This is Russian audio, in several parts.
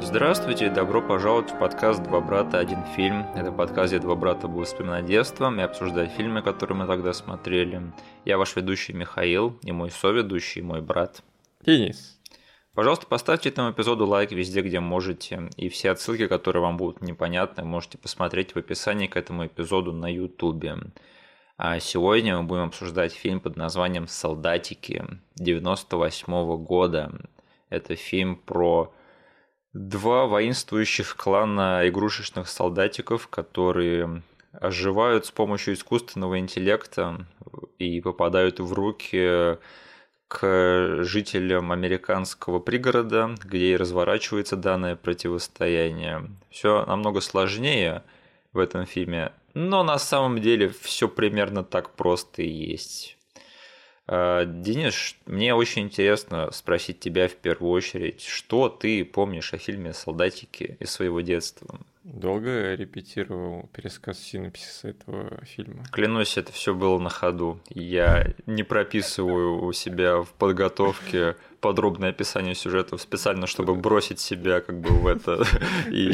Здравствуйте и добро пожаловать в подкаст «Два брата. Один фильм». Это подкаст, где два брата будут вспоминать детство и обсуждать фильмы, которые мы тогда смотрели. Я ваш ведущий Михаил и мой соведущий, мой брат. Денис. Пожалуйста, поставьте этому эпизоду лайк везде, где можете. И все отсылки, которые вам будут непонятны, можете посмотреть в описании к этому эпизоду на ютубе. А сегодня мы будем обсуждать фильм под названием «Солдатики» 98 года. Это фильм про два воинствующих клана игрушечных солдатиков, которые оживают с помощью искусственного интеллекта и попадают в руки к жителям американского пригорода, где и разворачивается данное противостояние. Все намного сложнее в этом фильме, но на самом деле все примерно так просто и есть. А, Денис, мне очень интересно спросить тебя в первую очередь, что ты помнишь о фильме «Солдатики» из своего детства? Долго репетировал пересказ синопсиса этого фильма. Клянусь, это все было на ходу. Я не прописываю у себя в подготовке подробное описание сюжетов специально, чтобы бросить себя как бы в это и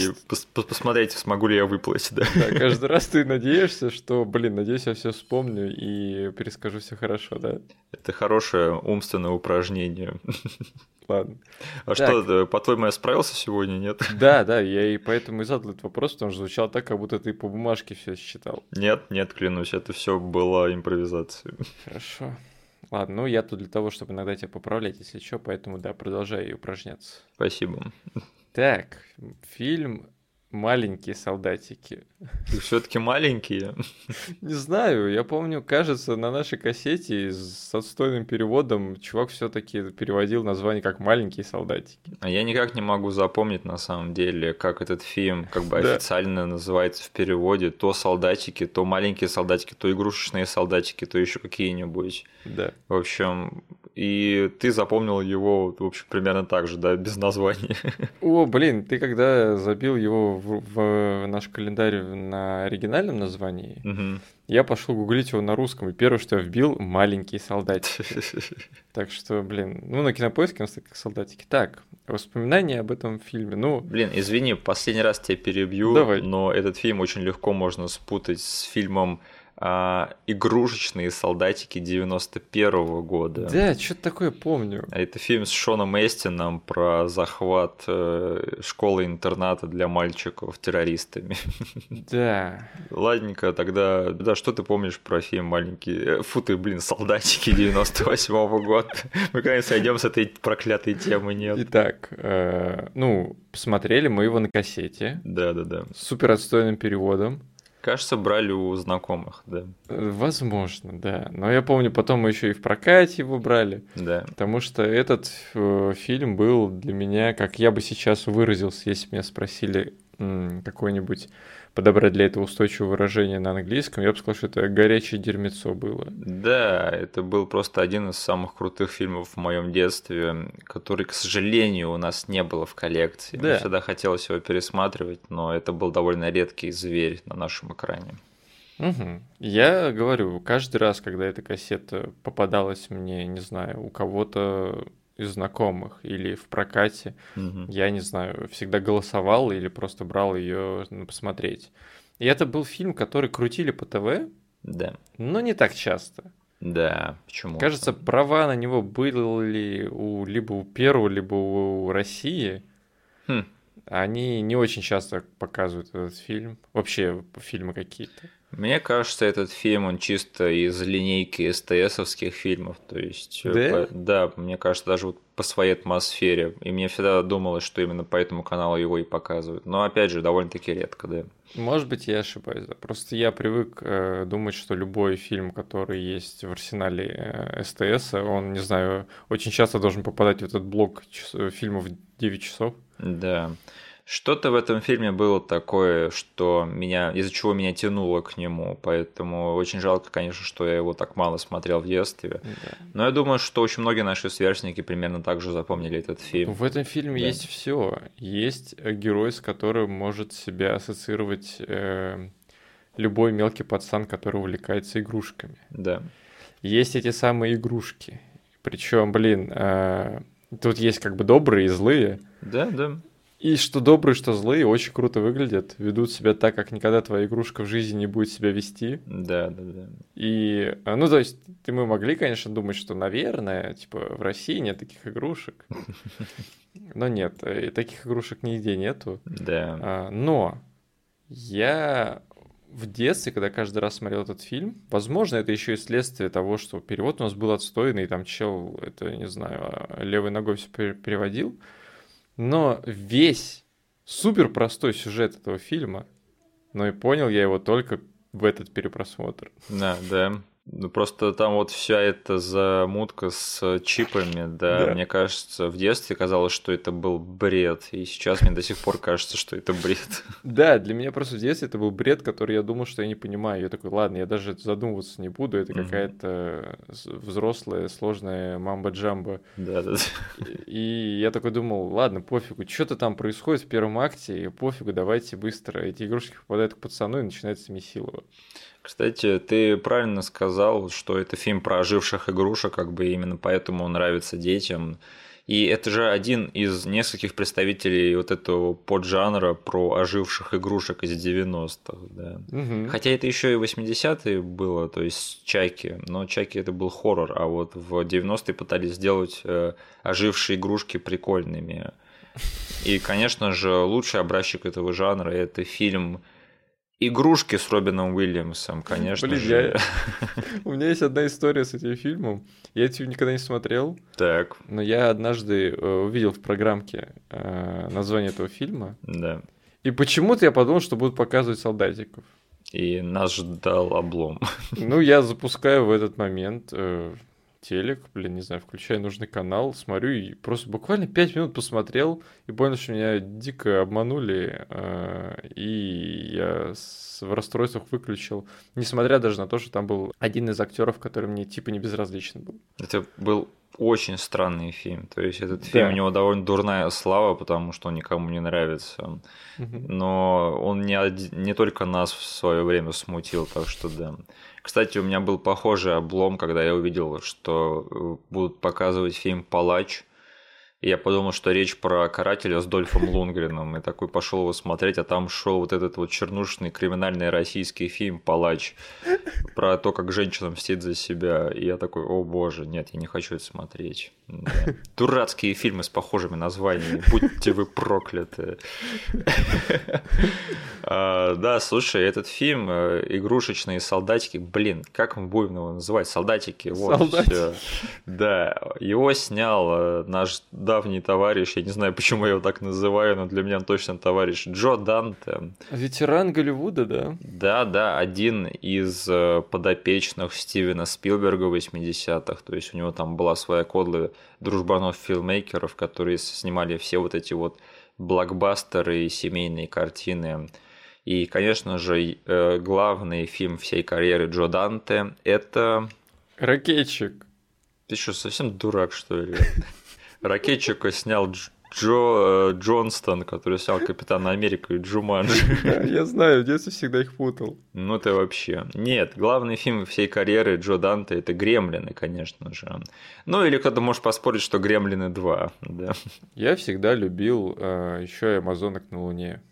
посмотреть, смогу ли я выплыть. Да. каждый раз ты надеешься, что, блин, надеюсь, я все вспомню и перескажу все хорошо, да? Это хорошее умственное упражнение. Ладно. А так. что, по-твоему, я справился сегодня, нет? Да, да, я и поэтому и задал этот вопрос, потому что звучало так, как будто ты по бумажке все считал. Нет, нет, клянусь, это все была импровизация. Хорошо. Ладно, ну я тут для того, чтобы иногда тебя поправлять, если что, поэтому да, продолжай упражняться. Спасибо. Так, фильм маленькие солдатики. Все-таки маленькие? Не знаю, я помню, кажется, на нашей кассете с отстойным переводом чувак все-таки переводил название как маленькие солдатики. А я никак не могу запомнить на самом деле, как этот фильм как бы да. официально называется в переводе. То солдатики, то маленькие солдатики, то игрушечные солдатики, то еще какие-нибудь. Да. В общем, и ты запомнил его, в общем, примерно так же, да, без названия. О, блин, ты когда забил его в, в наш календарь на оригинальном названии, угу. я пошел гуглить его на русском, и первое, что я вбил, маленькие солдатики. Так что, блин, ну на кинопоиске у нас как солдатики. Так, воспоминания об этом фильме, ну... Блин, извини, последний раз тебя перебью, Давай. но этот фильм очень легко можно спутать с фильмом а, игрушечные солдатики 91 -го года. Да, что-то такое помню. Это фильм с Шоном Эстином про захват э, школы-интерната для мальчиков террористами. Да. Ладненько, тогда, да, что ты помнишь про фильм «Маленькие...» Фу ты, блин, «Солдатики» 98 -го года. Мы, конечно, сойдем с этой проклятой темы, нет. Итак, э, ну, посмотрели мы его на кассете. Да-да-да. С супер отстойным переводом. Кажется, брали у знакомых, да. Возможно, да. Но я помню, потом мы еще и в прокате его брали. Да. Потому что этот э, фильм был для меня, как я бы сейчас выразился, если меня спросили какой-нибудь подобрать для этого устойчивое выражение на английском, я бы сказал, что это горячее дерьмецо было. Да, это был просто один из самых крутых фильмов в моем детстве, который, к сожалению, у нас не было в коллекции. Да. Мне всегда хотелось его пересматривать, но это был довольно редкий зверь на нашем экране. Угу. Я говорю, каждый раз, когда эта кассета попадалась мне, не знаю, у кого-то из знакомых или в прокате, угу. я не знаю, всегда голосовал или просто брал ее ну, посмотреть. И это был фильм, который крутили по ТВ, да. но не так часто. Да, почему? Кажется, права на него были у либо у первого, либо у России. Хм. Они не очень часто показывают этот фильм. Вообще фильмы какие-то. Мне кажется, этот фильм, он чисто из линейки СТСовских фильмов. То есть, да? По, да, мне кажется, даже вот по своей атмосфере. И мне всегда думалось, что именно по этому каналу его и показывают. Но опять же, довольно-таки редко, да. Может быть, я ошибаюсь. Да. Просто я привык э, думать, что любой фильм, который есть в арсенале э, СТС, он, не знаю, очень часто должен попадать в этот блок час- фильмов 9 часов. Да. Что-то в этом фильме было такое, что меня, из-за чего меня тянуло к нему, поэтому очень жалко, конечно, что я его так мало смотрел в детстве. Да. Но я думаю, что очень многие наши сверстники примерно так же запомнили этот фильм. В этом фильме Да. есть все. Есть э, герой, с которым может себя ассоциировать э, любой мелкий пацан, который увлекается игрушками. Да. Есть эти самые игрушки. Причем, блин, э, тут есть как бы добрые и злые. Да, да. И что добрые, что злые, очень круто выглядят, ведут себя так, как никогда твоя игрушка в жизни не будет себя вести. Да, да, да. И, а, ну, то есть, мы могли, конечно, думать, что, наверное, типа, в России нет таких игрушек. Но нет, э, таких игрушек нигде нету. Да. А, но я в детстве, когда каждый раз смотрел этот фильм, возможно, это еще и следствие того, что перевод у нас был отстойный, и там чел, это, не знаю, а, левой ногой все переводил, но весь супер простой сюжет этого фильма, но и понял я его только в этот перепросмотр. Да, да. Ну, просто там вот вся эта замутка с чипами, да, да, мне кажется, в детстве казалось, что это был бред, и сейчас мне до сих пор кажется, что это бред. Да, для меня просто в детстве это был бред, который я думал, что я не понимаю. Я такой, ладно, я даже задумываться не буду, это какая-то взрослая, сложная мамба-джамба. Да, да. И я такой думал, ладно, пофигу, что-то там происходит в первом акте, пофигу, давайте быстро. Эти игрушки попадают к пацану, и начинается Месилова. Кстати, ты правильно сказал, что это фильм про оживших игрушек, как бы именно поэтому он нравится детям. И это же один из нескольких представителей вот этого поджанра про оживших игрушек из 90-х. Да. Угу. Хотя это еще и 80-е было, то есть Чаки. Но Чаки это был хоррор, а вот в 90-е пытались сделать э, ожившие игрушки прикольными. И, конечно же, лучший образчик этого жанра это фильм Игрушки с Робином Уильямсом, конечно Блин, же. Я... У меня есть одна история с этим фильмом. Я фильм никогда не смотрел. Так. Но я однажды э, увидел в программке э, название этого фильма. Да. И почему-то я подумал, что будут показывать солдатиков. И нас ждал облом. Ну, я запускаю в этот момент э, телек, блин, не знаю, включаю нужный канал, смотрю и просто буквально 5 минут посмотрел и понял, что меня дико обманули, э, и я в расстройствах выключил, несмотря даже на то, что там был один из актеров, который мне типа не безразличен был. Это был очень странный фильм. То есть этот да. фильм у него довольно дурная слава, потому что он никому не нравится. Но он не, не только нас в свое время смутил, так что да. Кстати, у меня был похожий облом, когда я увидел, что э, будут показывать фильм «Палач», и я подумал, что речь про карателя с Дольфом Лунгреном. И такой пошел его смотреть, а там шел вот этот вот чернушный криминальный российский фильм «Палач» про то, как женщина мстит за себя. И я такой, о боже, нет, я не хочу это смотреть. Да. Дурацкие фильмы с похожими названиями, будьте вы прокляты. А, да, слушай, этот фильм э, «Игрушечные солдатики», блин, как мы будем его называть? Солдатики, вот. Да, его снял э, наш давний товарищ, я не знаю, почему я его так называю, но для меня он точно товарищ, Джо Данте. Ветеран Голливуда, да? Да, да, один из э, подопечных Стивена Спилберга 80-х, то есть у него там была своя кодла дружбанов-филмейкеров, которые снимали все вот эти вот блокбастеры и семейные картины. И, конечно же, э, главный фильм всей карьеры Джо Данте – это... Ракетчик. Ты что, совсем дурак, что ли? Ракетчика снял Джо э, Джонстон, который снял Капитана Америка и Джуманджи. Я знаю, в детстве всегда их путал. Ну ты вообще. Нет, главный фильм всей карьеры Джо Данте это Гремлины, конечно же. Ну или кто-то может поспорить, что Гремлины 2. Да. Я всегда любил э, еще и Амазонок на Луне.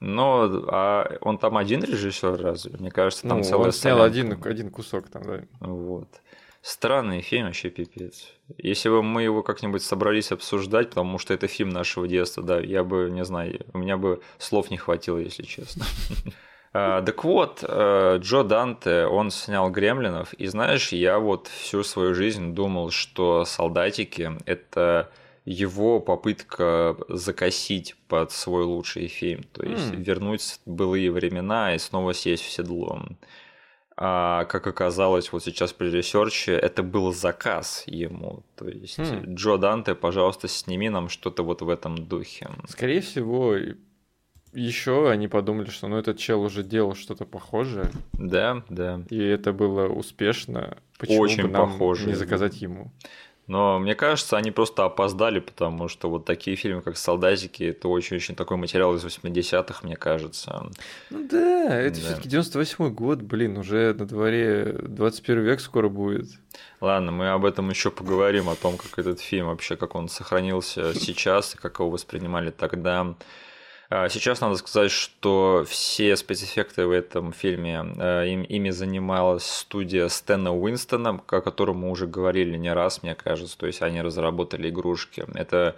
Но а он там один режиссер разве? Мне кажется, там ну, целая Он снял один, один кусок там, да. Вот. Странный фильм вообще пипец. Если бы мы его как-нибудь собрались обсуждать, потому что это фильм нашего детства, да, я бы, не знаю, у меня бы слов не хватило, если честно. А, так вот, э, Джо Данте, он снял «Гремлинов», и знаешь, я вот всю свою жизнь думал, что «Солдатики» — это его попытка закосить под свой лучший фильм, то есть mm. вернуть былые времена и снова сесть в седло. А как оказалось, вот сейчас при research е, это был заказ ему. То есть, хм. Джо Данте, пожалуйста, сними нам что-то вот в этом духе. Скорее всего, еще они подумали, что ну этот чел уже делал что-то похожее. Да, да. И это было успешно. Почему Очень бы нам похоже. не заказать ему? Но мне кажется, они просто опоздали, потому что вот такие фильмы, как «Солдатики», это очень-очень такой материал из 80-х, мне кажется. Ну да, это да. все таки 98-й год, блин, уже на дворе 21 век скоро будет. Ладно, мы об этом еще поговорим, о том, как этот фильм вообще, как он сохранился сейчас и как его воспринимали тогда. А, сейчас надо сказать, что все спецэффекты в этом фильме, а, им, ими занималась студия Стэна Уинстона, о котором мы уже говорили не раз, мне кажется. То есть они разработали игрушки. Это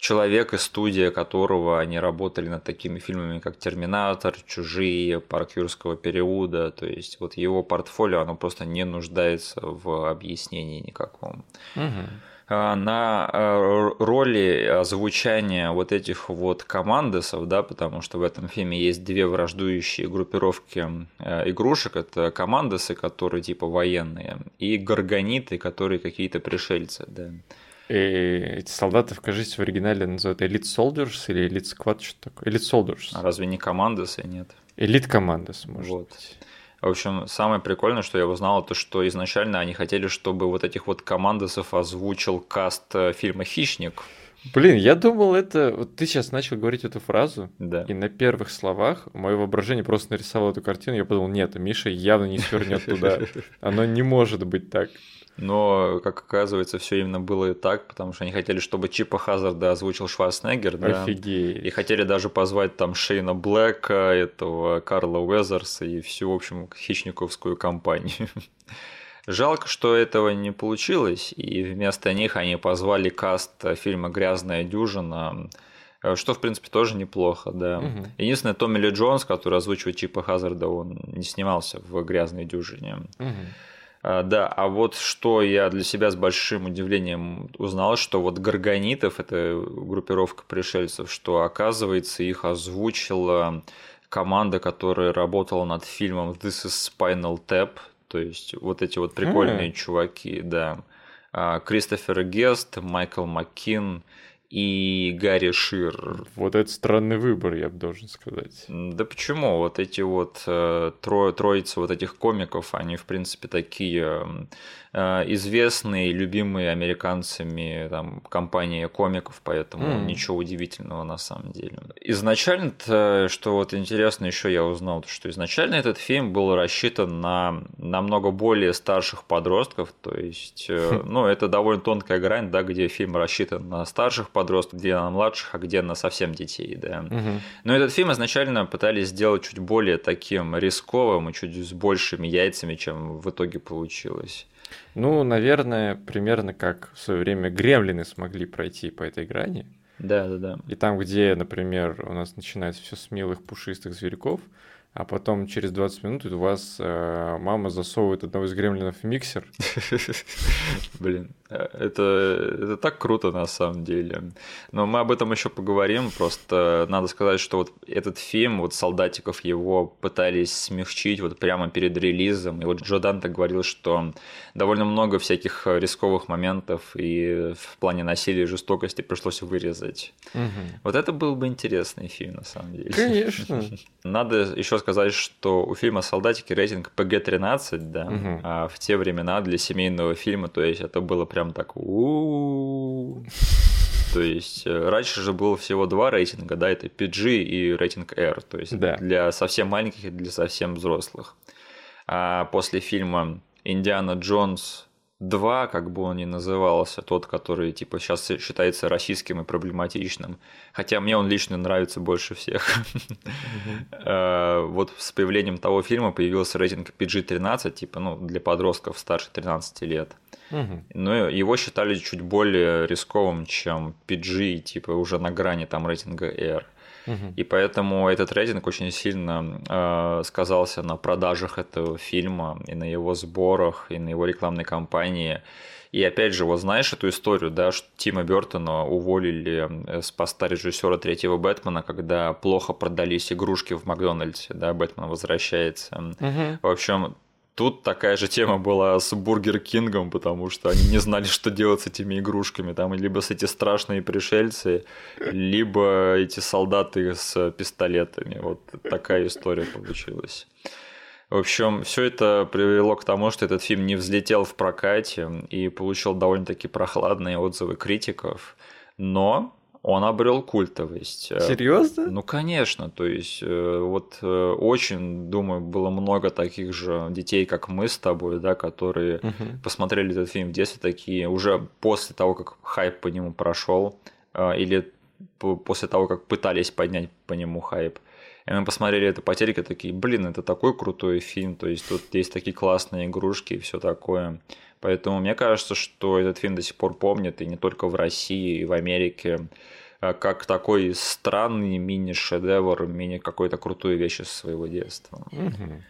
человек из студии которого они работали над такими фильмами, как «Терминатор», «Чужие», «Парк юрского периода». То есть вот его портфолио, оно просто не нуждается в объяснении никаком. Угу. А, на э, роли звучания вот этих вот командосов, да, потому что в этом фильме есть две враждующие группировки э, игрушек. Это командосы, которые типа военные, и горгониты, которые какие-то пришельцы, да. И эти солдаты, кажется, в оригинале называют Elite Soldiers или Elite Squad, что такое? Elite Soldiers. А разве не командосы, нет? Elite Командос, может вот. быть. В общем, самое прикольное, что я узнал, это что изначально они хотели, чтобы вот этих вот командосов озвучил каст э, фильма «Хищник». Блин, я думал, это... Вот ты сейчас начал говорить эту фразу, да. и на первых словах мое воображение просто нарисовало эту картину, я подумал, нет, Миша явно не свернет туда. Оно не может быть так. Но, как оказывается, все именно было и так, потому что они хотели, чтобы Чипа Хазарда озвучил Шварценеггер, да. Офигеть. И хотели даже позвать там Шейна Блэка, этого Карла Уэзерса и всю, в общем, хищниковскую компанию. Жалко, что этого не получилось, и вместо них они позвали каст фильма «Грязная дюжина», что, в принципе, тоже неплохо, да. Угу. Единственное, Томми Ли Джонс, который озвучивает Чипа Хазарда, он не снимался в «Грязной дюжине». Угу. А, да, а вот что я для себя с большим удивлением узнал, что вот Гаргонитов, это группировка пришельцев, что оказывается их озвучила команда, которая работала над фильмом This is Spinal Tap, то есть вот эти вот прикольные mm. чуваки, да. А, Кристофер Гест, Майкл Маккин, и Гарри Шир. Вот это странный выбор, я бы должен сказать. Да почему? Вот эти вот э, трое, троицы вот этих комиков, они, в принципе, такие Э, известные, любимые американцами там, компания комиков, поэтому mm. ничего удивительного на самом деле. Изначально, что вот интересно еще я узнал, что изначально этот фильм был рассчитан на намного более старших подростков, то есть, mm. ну, это довольно тонкая грань, да, где фильм рассчитан на старших подростков, где на младших, а где на совсем детей, да. Mm-hmm. Но этот фильм изначально пытались сделать чуть более таким рисковым и чуть с большими яйцами, чем в итоге получилось. Ну, наверное, примерно как в свое время гремлины смогли пройти по этой грани. Да, да, да. И там, где, например, у нас начинается все с милых пушистых зверьков, а потом через 20 минут у вас э, мама засовывает одного из гремлинов в миксер. Блин, э, это, это так круто на самом деле. Но мы об этом еще поговорим. Просто надо сказать, что вот этот фильм, вот солдатиков его пытались смягчить вот прямо перед релизом. И вот Джо Данте говорил, что довольно много всяких рисковых моментов и в плане насилия и жестокости пришлось вырезать. Угу. Вот это был бы интересный фильм на самом деле. Конечно. Надо еще сказать, что у фильма «Солдатики» рейтинг PG-13, да, угу. а в те времена для семейного фильма, то есть это было прям так то есть э, раньше же было всего два рейтинга, да, это PG и рейтинг R, то есть да. для совсем маленьких и для совсем взрослых. А после фильма «Индиана Джонс 2, как бы он ни назывался, тот, который типа сейчас считается российским и проблематичным. Хотя мне он лично нравится больше всех. Э, вот с появлением того фильма появился рейтинг PG-13, типа, ну, для подростков старше 13 лет. Но его считали чуть более рисковым, чем PG, типа, уже на грани там рейтинга R. И поэтому этот рейтинг очень сильно э, сказался на продажах этого фильма, и на его сборах, и на его рекламной кампании. И опять же, вот знаешь эту историю, да, что Тима Бертона уволили э, с поста режиссера третьего Бэтмена, когда плохо продались игрушки в Макдональдсе, да, Бэтмен возвращается. Угу. В общем, Тут такая же тема была с Бургер Кингом, потому что они не знали, что делать с этими игрушками. Там либо с эти страшные пришельцы, либо эти солдаты с пистолетами. Вот такая история получилась. В общем, все это привело к тому, что этот фильм не взлетел в прокате и получил довольно-таки прохладные отзывы критиков. Но он обрел культовость. Э, Серьезно? Ну, конечно. То есть, э, вот э, очень, думаю, было много таких же детей, как мы с тобой, да, которые угу. посмотрели этот фильм в детстве, такие уже после того, как хайп по нему прошел, или после того, как пытались поднять по нему хайп. И мы посмотрели это по телеку, такие, блин, это такой крутой фильм, то есть тут есть такие классные игрушки и все такое. Поэтому мне кажется, что этот фильм до сих пор помнит, и не только в России, и в Америке, а как такой странный мини-шедевр, мини какой-то крутой вещь из своего детства. Угу.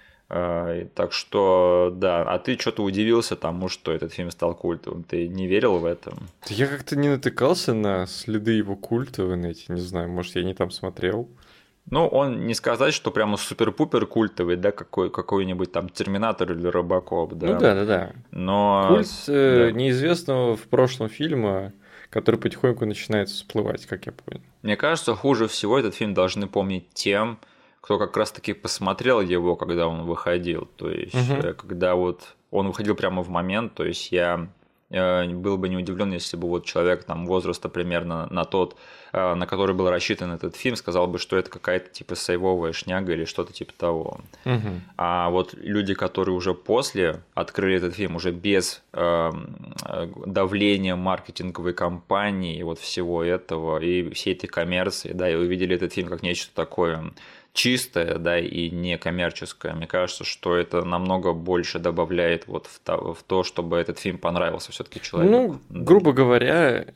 Так что, да, а ты что-то удивился тому, что этот фильм стал культовым? Ты не верил в это? Я как-то не натыкался на следы его культа в инете, не знаю, может, я не там смотрел. Ну, он не сказать, что прямо супер-пупер культовый, да, какой, какой-нибудь там Терминатор или Робокоп, да. Ну да, да, да. Но... Культ э, да. неизвестного в прошлом фильма, который потихоньку начинает всплывать, как я понял. Мне кажется, хуже всего этот фильм должны помнить тем, кто как раз-таки посмотрел его, когда он выходил. То есть, угу. когда вот он выходил прямо в момент, то есть я был бы не удивлен, если бы вот человек там возраста примерно на тот, э, на который был рассчитан этот фильм, сказал бы, что это какая-то типа сейвовая шняга или что-то типа того. Угу. А вот люди, которые уже после открыли этот фильм, уже без э, давления маркетинговой кампании и вот всего этого, и всей этой коммерции, да, и увидели этот фильм как нечто такое чистое, да, и не коммерческое. Мне кажется, что это намного больше добавляет вот в то, в то чтобы этот фильм понравился все-таки человеку. Ну, грубо говоря,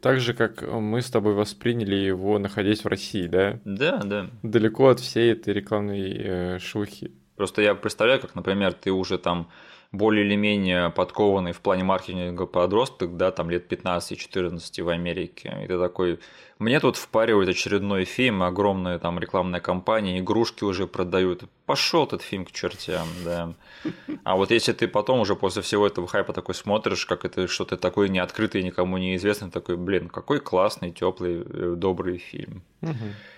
так же, как мы с тобой восприняли его, находясь в России, да? Да, да. Далеко от всей этой рекламной э, шелухи. Просто я представляю, как, например, ты уже там более или менее подкованный в плане маркетинга подросток, да, там лет 15-14 в Америке. И ты такой, мне тут впаривают очередной фильм, огромная там рекламная кампания, игрушки уже продают. Пошел этот фильм к чертям, да. А вот если ты потом уже после всего этого хайпа такой смотришь, как это что-то такое неоткрытое, никому неизвестное, такой, блин, какой классный, теплый, э, добрый фильм. Угу.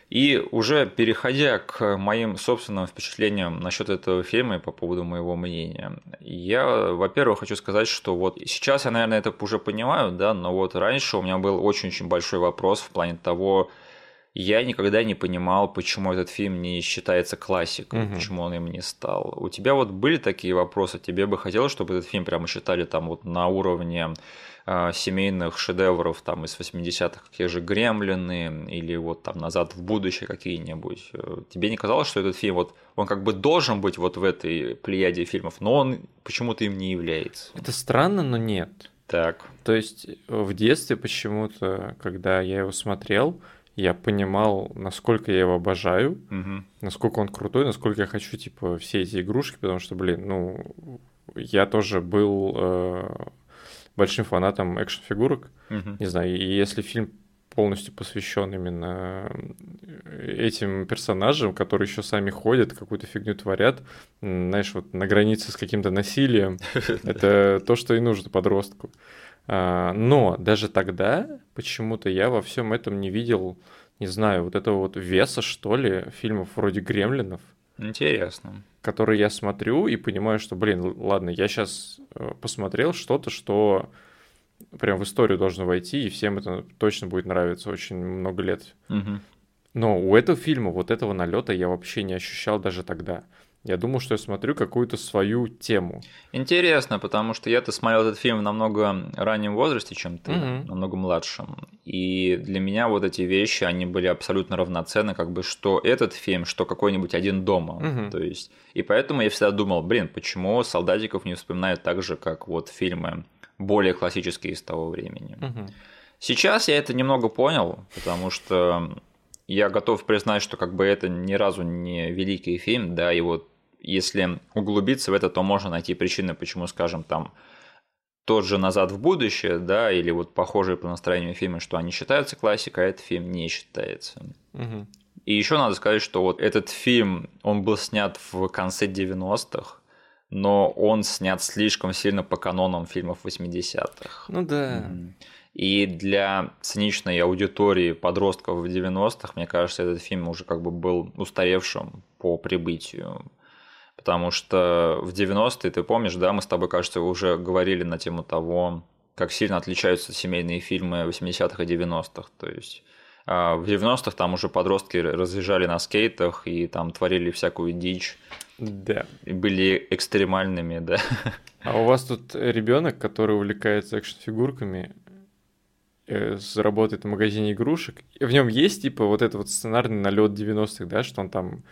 И уже переходя к моим собственным впечатлениям насчет этого фильма и по поводу моего мнения, я, во-первых, хочу сказать, что вот сейчас я, наверное, это уже понимаю, да, но вот раньше у меня был очень-очень большой вопрос в плане того, я никогда не понимал, почему этот фильм не считается классикой, угу. почему он им не стал. У тебя вот были такие вопросы, тебе бы хотелось, чтобы этот фильм прямо считали там вот на уровне э, семейных шедевров там из 80-х, какие же «Гремлины» или вот там «Назад в будущее» какие-нибудь. Э, тебе не казалось, что этот фильм, вот он как бы должен быть вот в этой плеяде фильмов, но он почему-то им не является? Это странно, но нет. Так. То есть в детстве почему-то, когда я его смотрел, я понимал, насколько я его обожаю, угу. насколько он крутой, насколько я хочу, типа, все эти игрушки, потому что, блин, ну, я тоже был э, большим фанатом экшн-фигурок. Угу. Не знаю, и если фильм полностью посвящен именно этим персонажам, которые еще сами ходят, какую-то фигню творят, знаешь, вот на границе с каким-то насилием, это то, что и нужно подростку. А, но даже тогда почему-то я во всем этом не видел, не знаю, вот этого вот веса, что ли, фильмов вроде «Гремлинов». Интересно. Который я смотрю и понимаю, что, блин, ладно, я сейчас э, посмотрел что-то, что прям в историю должно войти, и всем это точно будет нравиться очень много лет. Угу. Но у этого фильма вот этого налета я вообще не ощущал даже тогда. Я думал, что я смотрю какую-то свою тему. Интересно, потому что я-то смотрел этот фильм в намного раннем возрасте, чем ты, угу. намного младшем. И для меня вот эти вещи, они были абсолютно равноценны, как бы что этот фильм, что какой-нибудь один дома. Угу. То есть, и поэтому я всегда думал, блин, почему солдатиков не вспоминают так же, как вот фильмы более классические из того времени. Угу. Сейчас я это немного понял, потому что я готов признать, что как бы это ни разу не великий фильм, да, и вот если углубиться в это, то можно найти причины, почему, скажем, там тот же «Назад в будущее», да, или вот похожие по настроению фильмы, что они считаются классикой, а этот фильм не считается. Угу. И еще надо сказать, что вот этот фильм, он был снят в конце 90-х, но он снят слишком сильно по канонам фильмов 80-х. Ну да. И для циничной аудитории подростков в 90-х, мне кажется, этот фильм уже как бы был устаревшим по прибытию. Потому что в 90-е, ты помнишь, да, мы с тобой, кажется, уже говорили на тему того, как сильно отличаются семейные фильмы 80-х и 90-х. То есть а, в 90-х там уже подростки разъезжали на скейтах и там творили всякую дичь. Да. И были экстремальными, да. А у вас тут ребенок, который увлекается экшн-фигурками, э, работает в магазине игрушек. В нем есть типа вот этот вот сценарный налет 90-х, да, что он там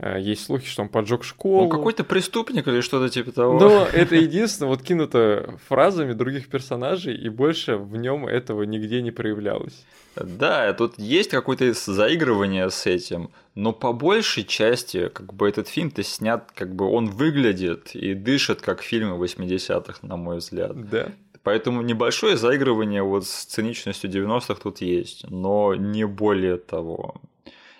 есть слухи, что он поджег школу. Он какой-то преступник или что-то типа того. Но это единственное, вот кинуто фразами других персонажей, и больше в нем этого нигде не проявлялось. Да, тут есть какое-то заигрывание с этим, но по большей части, как бы этот фильм-то снят, как бы он выглядит и дышит, как фильмы 80-х, на мой взгляд. Да. Поэтому небольшое заигрывание вот с циничностью 90-х тут есть, но не более того.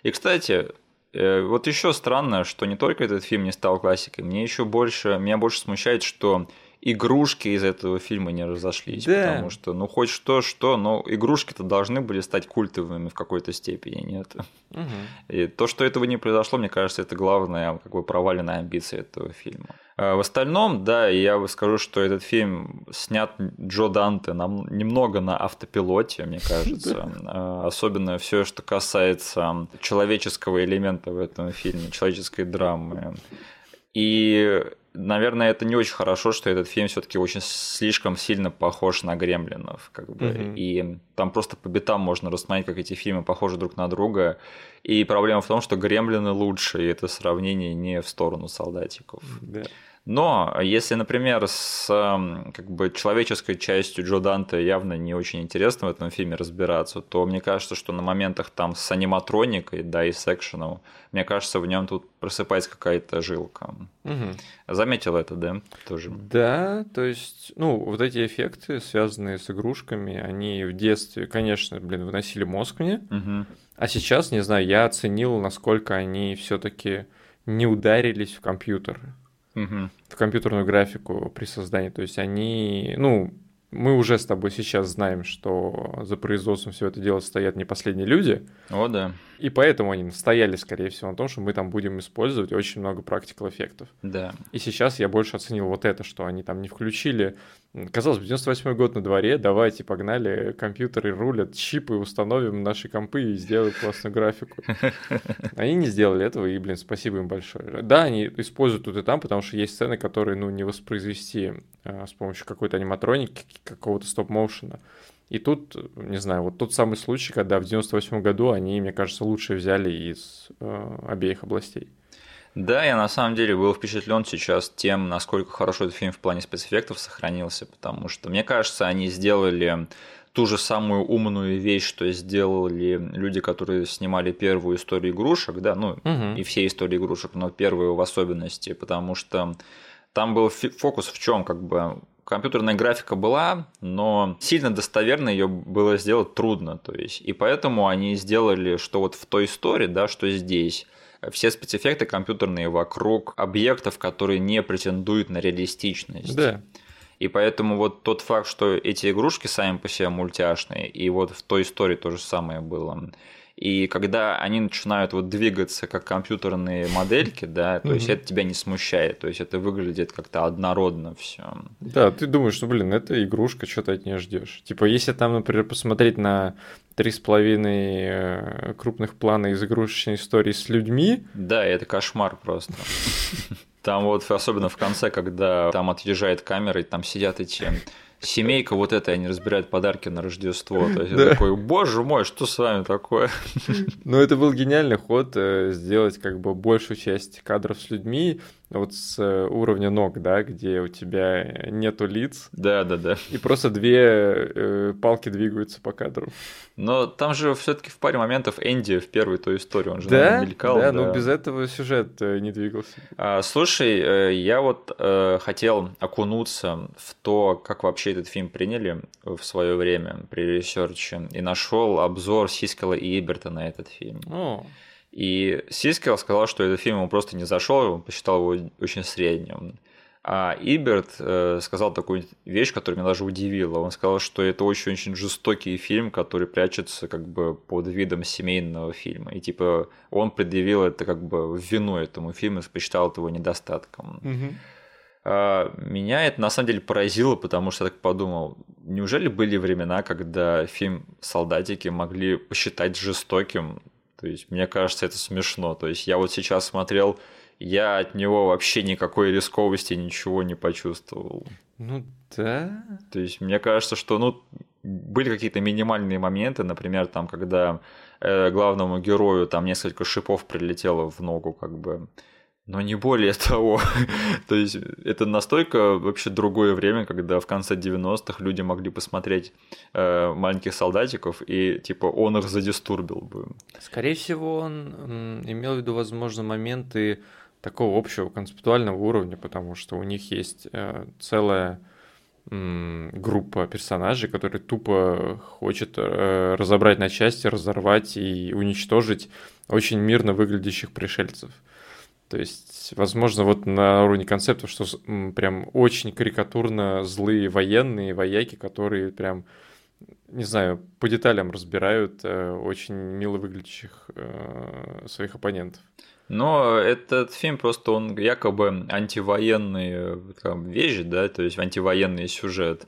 И, кстати, Э, вот еще странно, что не только этот фильм не стал классикой, мне еще больше, меня больше смущает, что игрушки из этого фильма не разошлись, да. потому что, ну, хоть что-что, но игрушки-то должны были стать культовыми в какой-то степени, нет? Угу. И то, что этого не произошло, мне кажется, это главная, как бы, проваленная амбиция этого фильма. А в остальном, да, я скажу, что этот фильм снят Джо Данте нам немного на автопилоте, мне кажется. А, особенно все, что касается человеческого элемента в этом фильме, человеческой драмы. И наверное, это не очень хорошо, что этот фильм все-таки очень слишком сильно похож на Гремлинов, как бы. Mm-hmm. И там просто по битам можно рассмотреть, как эти фильмы похожи друг на друга. И проблема в том, что Гремлины лучше, и это сравнение не в сторону солдатиков. Yeah. Но если, например, с как бы, человеческой частью Джо Данте явно не очень интересно в этом фильме разбираться, то мне кажется, что на моментах там с аниматроникой, да, и с экшеном, мне кажется, в нем тут просыпается какая-то жилка. Угу. Заметил это, да, тоже? Да, то есть, ну, вот эти эффекты, связанные с игрушками, они в детстве, конечно, блин, выносили мозг мне, угу. а сейчас, не знаю, я оценил, насколько они все-таки не ударились в компьютер угу. в компьютерную графику при создании. То есть они, ну, мы уже с тобой сейчас знаем, что за производством все это дело стоят не последние люди. О, да. И поэтому они настояли, скорее всего, на том, что мы там будем использовать очень много практикал эффектов. Да. И сейчас я больше оценил вот это, что они там не включили. Казалось бы, 98 год на дворе, давайте, погнали, компьютеры рулят, чипы установим наши компы и сделаем классную графику. Они не сделали этого, и, блин, спасибо им большое. Да, они используют тут и там, потому что есть сцены, которые, ну, не воспроизвести э, с помощью какой-то аниматроники, какого-то стоп-моушена. И тут, не знаю, вот тот самый случай, когда в 98 году они, мне кажется, лучше взяли из э, обеих областей. Да, я на самом деле был впечатлен сейчас тем, насколько хорошо этот фильм в плане спецэффектов сохранился, потому что, мне кажется, они сделали ту же самую умную вещь, что сделали люди, которые снимали первую историю игрушек, да, ну угу. и все истории игрушек, но первую в особенности, потому что там был фокус в чем, как бы компьютерная графика была, но сильно достоверно ее было сделать трудно. То есть, и поэтому они сделали, что вот в той истории, да, что здесь, все спецэффекты компьютерные вокруг объектов, которые не претендуют на реалистичность. Да. И поэтому вот тот факт, что эти игрушки сами по себе мультяшные, и вот в той истории то же самое было, и когда они начинают вот двигаться как компьютерные модельки, да, то есть это тебя не смущает, то есть это выглядит как-то однородно все. Да, ты думаешь, что, блин, это игрушка, что ты от нее ждешь. Типа, если там, например, посмотреть на три с половиной э, крупных плана из игрушечной истории с людьми. Да, это кошмар просто. Там вот особенно в конце, когда там отъезжает камера, и там сидят эти семейка вот эта, они разбирают подарки на Рождество. То есть да. я такой, боже мой, что с вами такое? Ну, это был гениальный ход э, сделать как бы большую часть кадров с людьми, вот с э, уровня ног, да, где у тебя нету лиц. Да, да, да. И просто две э, палки двигаются по кадру. Но там же все-таки в паре моментов Энди в первой той истории, он же да? мелькал. Да, да, но без этого сюжет э, не двигался. А, слушай, э, я вот э, хотел окунуться в то, как вообще этот фильм приняли в свое время при ресерче, и нашел обзор Сискела и Эберта на этот фильм. О. И Сискел сказал, что этот фильм ему просто не зашел, он посчитал его очень средним. А Эберт э, сказал такую вещь, которая меня даже удивила. Он сказал, что это очень-очень жестокий фильм, который прячется как бы под видом семейного фильма. И типа он предъявил это как бы в вину этому фильму, посчитал это его недостатком. Мгм. А, Меня это на самом деле поразило, потому что я так подумал, неужели были времена, когда фильм «Солдатики» могли посчитать жестоким? То есть, мне кажется, это смешно. То есть, я вот сейчас смотрел, я от него вообще никакой рисковости, ничего не почувствовал. Ну да. То есть, мне кажется, что, ну, были какие-то минимальные моменты, например, там, когда э, главному герою там несколько шипов прилетело в ногу, как бы. Но не более того. То есть это настолько вообще другое время, когда в конце 90-х люди могли посмотреть э, маленьких солдатиков, и типа он их задистурбил бы. Скорее всего, он м, имел в виду, возможно, моменты такого общего концептуального уровня, потому что у них есть э, целая м, группа персонажей, которые тупо хочет э, разобрать на части, разорвать и уничтожить очень мирно выглядящих пришельцев. То есть, возможно, вот на уровне концепта, что прям очень карикатурно злые военные, вояки, которые прям, не знаю, по деталям разбирают э, очень мило выглядящих э, своих оппонентов. Но этот фильм просто он якобы антивоенный там, вещь, да, то есть антивоенный сюжет.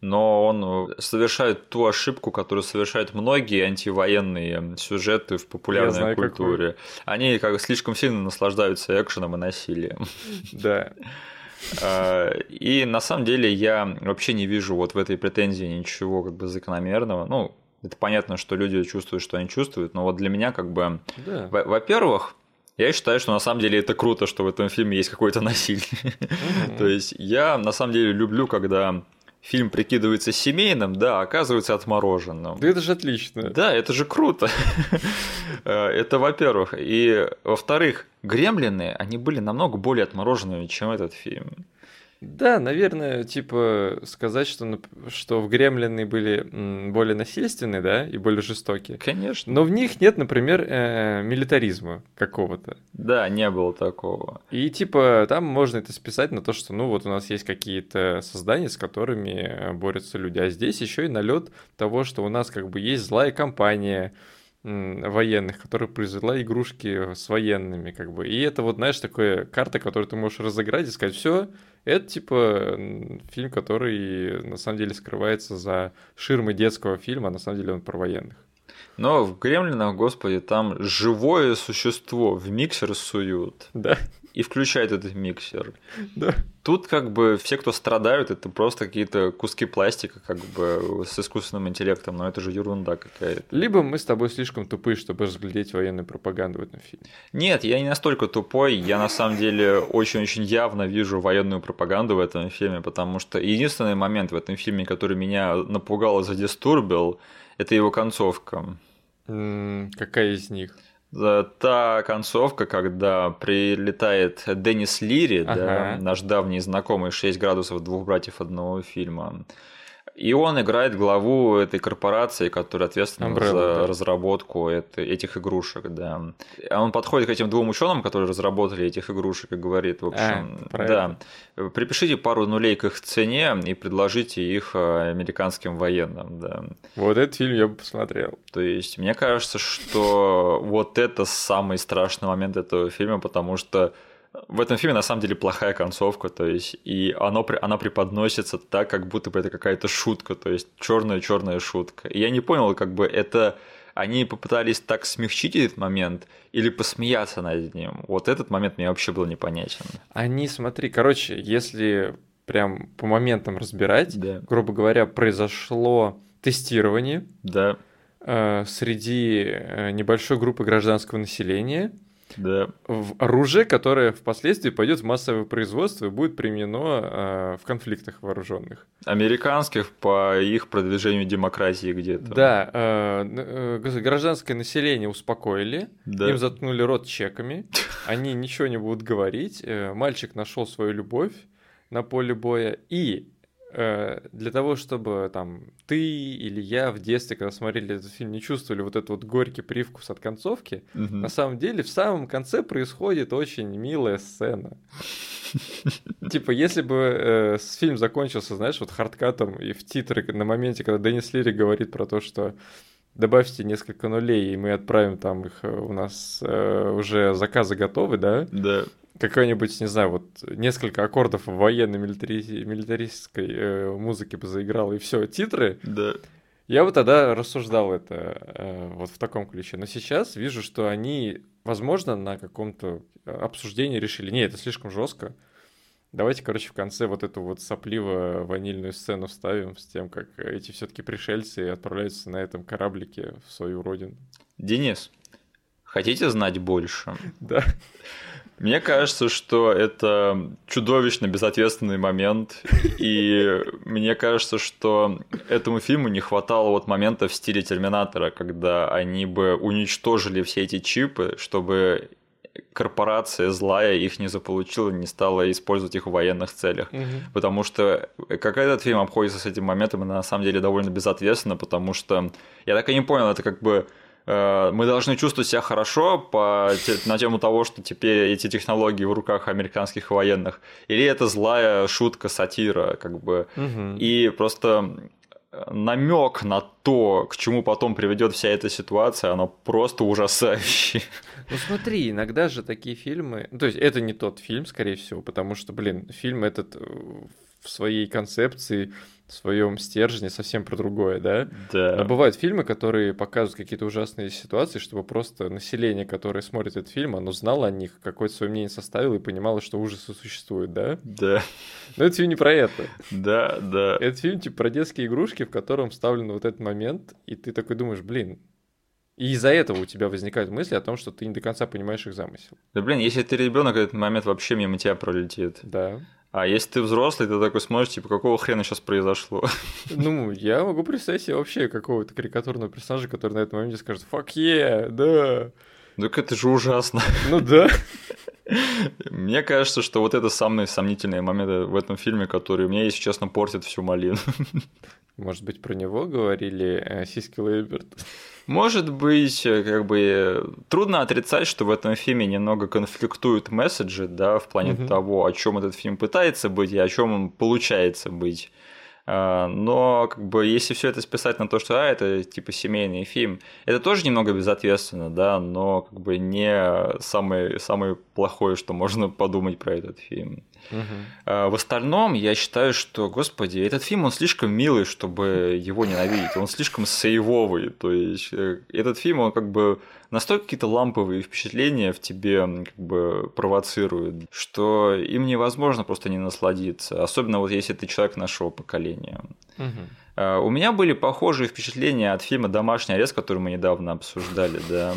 но он совершает ту ошибку, которую совершают многие антивоенные сюжеты в популярной знаю, культуре. Они как слишком сильно наслаждаются экшеном и насилием. Да. А, И на самом деле я вообще не вижу вот в этой претензии ничего как бы закономерного. Ну, это понятно, что люди чувствуют, что они чувствуют, но вот для меня как бы, Да. во- во-первых, я считаю, что на самом деле это круто, что в этом фильме есть какое-то насилие. Мгм. То есть я на самом деле люблю, когда фильм прикидывается семейным, да, а оказывается отмороженным. Да это же отлично. Да, это же круто. Э, Это во-первых. И во-вторых, гремлины, они были намного более отмороженными, чем этот фильм. Да, наверное, типа сказать, что, что в Гремлины были более насильственные, да, и более жестокие. Конечно. Но в них нет, например, э, милитаризма какого-то. Да, не было такого. И типа там можно это списать на то, что ну вот у нас есть какие-то создания, с которыми э, борются люди. А здесь еще и налет того, что у нас как бы есть злая компания военных, которая произвела игрушки с военными, как бы. И это вот, знаешь, такая карта, которую ты можешь разыграть и сказать, все, это типа фильм, который на самом деле скрывается за ширмой детского фильма, а на самом деле он про военных. Но в Гремлинах, господи, там живое существо в миксер суют Да, и включают этот миксер. да. Тут как бы все, кто страдают, это просто какие-то куски пластика как бы с искусственным интеллектом, но это же ерунда какая-то. Либо мы с тобой слишком тупые, чтобы разглядеть военную пропаганду в этом фильме. Нет, я не настолько тупой, я на самом деле очень-очень явно вижу военную пропаганду в этом фильме, потому что единственный момент в этом фильме, который меня напугал и задистурбил, это его концовка. Какая из них? За- Та концовка, когда прилетает Деннис Лири, да, Ага. наш давний знакомый «6 градусов двух братьев одного фильма», и он играет главу этой корпорации, которая ответственна Umbrella, за да. разработку это- этих игрушек, да. А он подходит к этим двум ученым, которые разработали этих игрушек, и говорит, в общем, А, про да, припишите пару нулей к их цене и предложите их э, американским военным, да. Вот этот фильм я бы посмотрел. То есть, мне кажется, что вот это самый страшный момент этого фильма, потому что в этом фильме на самом деле плохая концовка, то есть, и оно, она преподносится так, как будто бы это какая-то шутка, то есть черная-черная шутка. И я не понял, как бы это они попытались так смягчить этот момент или посмеяться над ним. Вот этот момент мне вообще был непонятен. Они, смотри, короче, если прям по моментам разбирать, Да. грубо говоря, произошло тестирование Да, э, среди э, небольшой группы гражданского населения да. в оружие, которое впоследствии пойдет в массовое производство и будет применено э, в конфликтах вооруженных. Американских по их продвижению демократии где-то. Да, э, н- э, г- гражданское население успокоили, Да. им заткнули рот чеками, они ничего не будут говорить. э, Мальчик нашел свою любовь на поле боя, и э, для того, чтобы там ты или я в детстве, когда смотрели этот фильм, не чувствовали вот этот вот горький привкус от концовки, Мгм. на самом деле в самом конце происходит очень милая сцена. Типа, если бы э, фильм закончился, знаешь, вот хардкатом и в титры на моменте, когда Деннис Лири говорит про то, что добавьте несколько нулей, и мы отправим там их, э, у нас э, уже заказы готовы, да? Да. Какой-нибудь, не знаю, вот несколько аккордов военной милитари- милитаристской э, музыки бы заиграл, и все, титры. Да. Я вот тогда рассуждал это э, вот в таком ключе. Но сейчас вижу, что они, возможно, на каком-то обсуждении решили, не, это слишком жестко. Давайте, короче, в конце вот эту вот сопливо-ванильную сцену вставим с тем, как эти все-таки пришельцы отправляются на этом кораблике в свою родину. Денис, хотите знать больше? Да. Мне кажется, что это чудовищно безответственный момент, и мне кажется, что этому фильму не хватало вот момента в стиле Терминатора, когда они бы уничтожили все эти чипы, чтобы корпорация злая их не заполучила, не стала использовать их в военных целях. Потому что как этот фильм обходится с этим моментом, это на самом деле довольно безответственно, потому что я так и не понял, это как бы э, мы должны чувствовать себя хорошо по, на тему того, что теперь эти технологии в руках американских военных, или это злая шутка, сатира, как бы. Мгм. И просто намек на то, к чему потом приведет вся эта ситуация, оно просто ужасающее. Ну смотри, иногда же такие фильмы... ну, То есть это не тот фильм, скорее всего, потому что, блин, фильм этот э, в своей концепции, в своем стержне совсем про другое, да? Но Да. бывают фильмы, которые показывают какие-то ужасные ситуации, чтобы просто население, которое смотрит этот фильм, оно знало о них, какое-то свое мнение составило и понимало, что ужасы существуют, да? Да, Но это фильм не про это. да, да. Это фильм типа про детские игрушки, в котором вставлен вот этот момент, и ты такой думаешь, блин, и из-за этого у тебя возникают мысли о том, что ты не до конца понимаешь их замысел. Да блин, если ты ребенок, этот момент вообще мимо тебя пролетит. Да. А если ты взрослый, ты такой смотришь, типа, какого хрена сейчас произошло? Ну, я могу представить себе вообще какого-то карикатурного персонажа, который на этом моменте скажет «Fuck yeah, да». Так это же ужасно. Ну да. Мне кажется, что вот это самые сомнительные моменты в этом фильме, которые мне, если честно, портят всю малину. Может быть, про него говорили э, Сиски Лейберт. Может быть, э, как бы трудно отрицать, что в этом фильме немного конфликтуют месседжи, да, в плане Мгм. того, о чем этот фильм пытается быть и о чем он получается быть. А, Но как бы если все это списать на то, что а, это типа семейный фильм, это тоже немного безответственно, да, но как бы не самое, самое плохое, что можно подумать про этот фильм. А, В остальном, я считаю, что, господи, этот фильм, он слишком милый, чтобы его ненавидеть. Он слишком сейвовый. То есть, э, этот фильм, он как бы настолько какие-то ламповые впечатления в тебе как бы провоцирует, что им невозможно просто не насладиться. Особенно вот если ты человек нашего поколения. А, У меня были похожие впечатления от фильма «Домашний арест», который мы недавно обсуждали, да.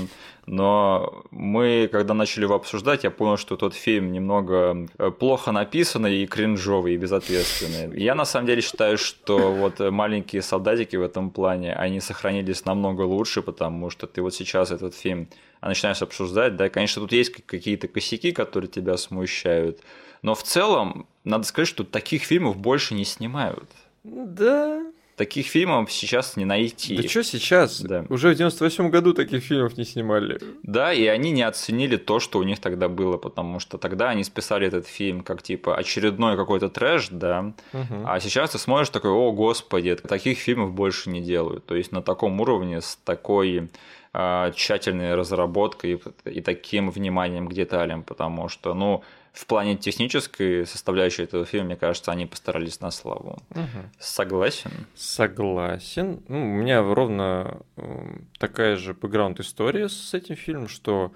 Но мы, когда начали его обсуждать, я понял, что тот фильм немного э, плохо написанный и кринжовый, и безответственный. Я на самом деле считаю, что вот маленькие солдатики в этом плане, они сохранились намного лучше, потому что ты вот сейчас этот фильм начинаешь обсуждать, да, конечно, тут есть какие-то косяки, которые тебя смущают, но в целом, надо сказать, что таких фильмов больше не снимают. Да. Таких фильмов сейчас не найти. Да что сейчас? Да. Уже в 98 году таких фильмов не снимали. Да, и они не оценили то, что у них тогда было, потому что тогда они списали этот фильм как типа очередной какой-то трэш, да, Мгм. а сейчас ты смотришь такой, о господи, таких фильмов больше не делают. То есть на таком уровне, с такой а, тщательной разработкой и, и таким вниманием к деталям, потому что, ну, в плане технической составляющей этого фильма, мне кажется, они постарались на славу. Мгм. Согласен? Согласен. Ну, у меня ровно м, такая же бэкграунд история с этим фильмом, что,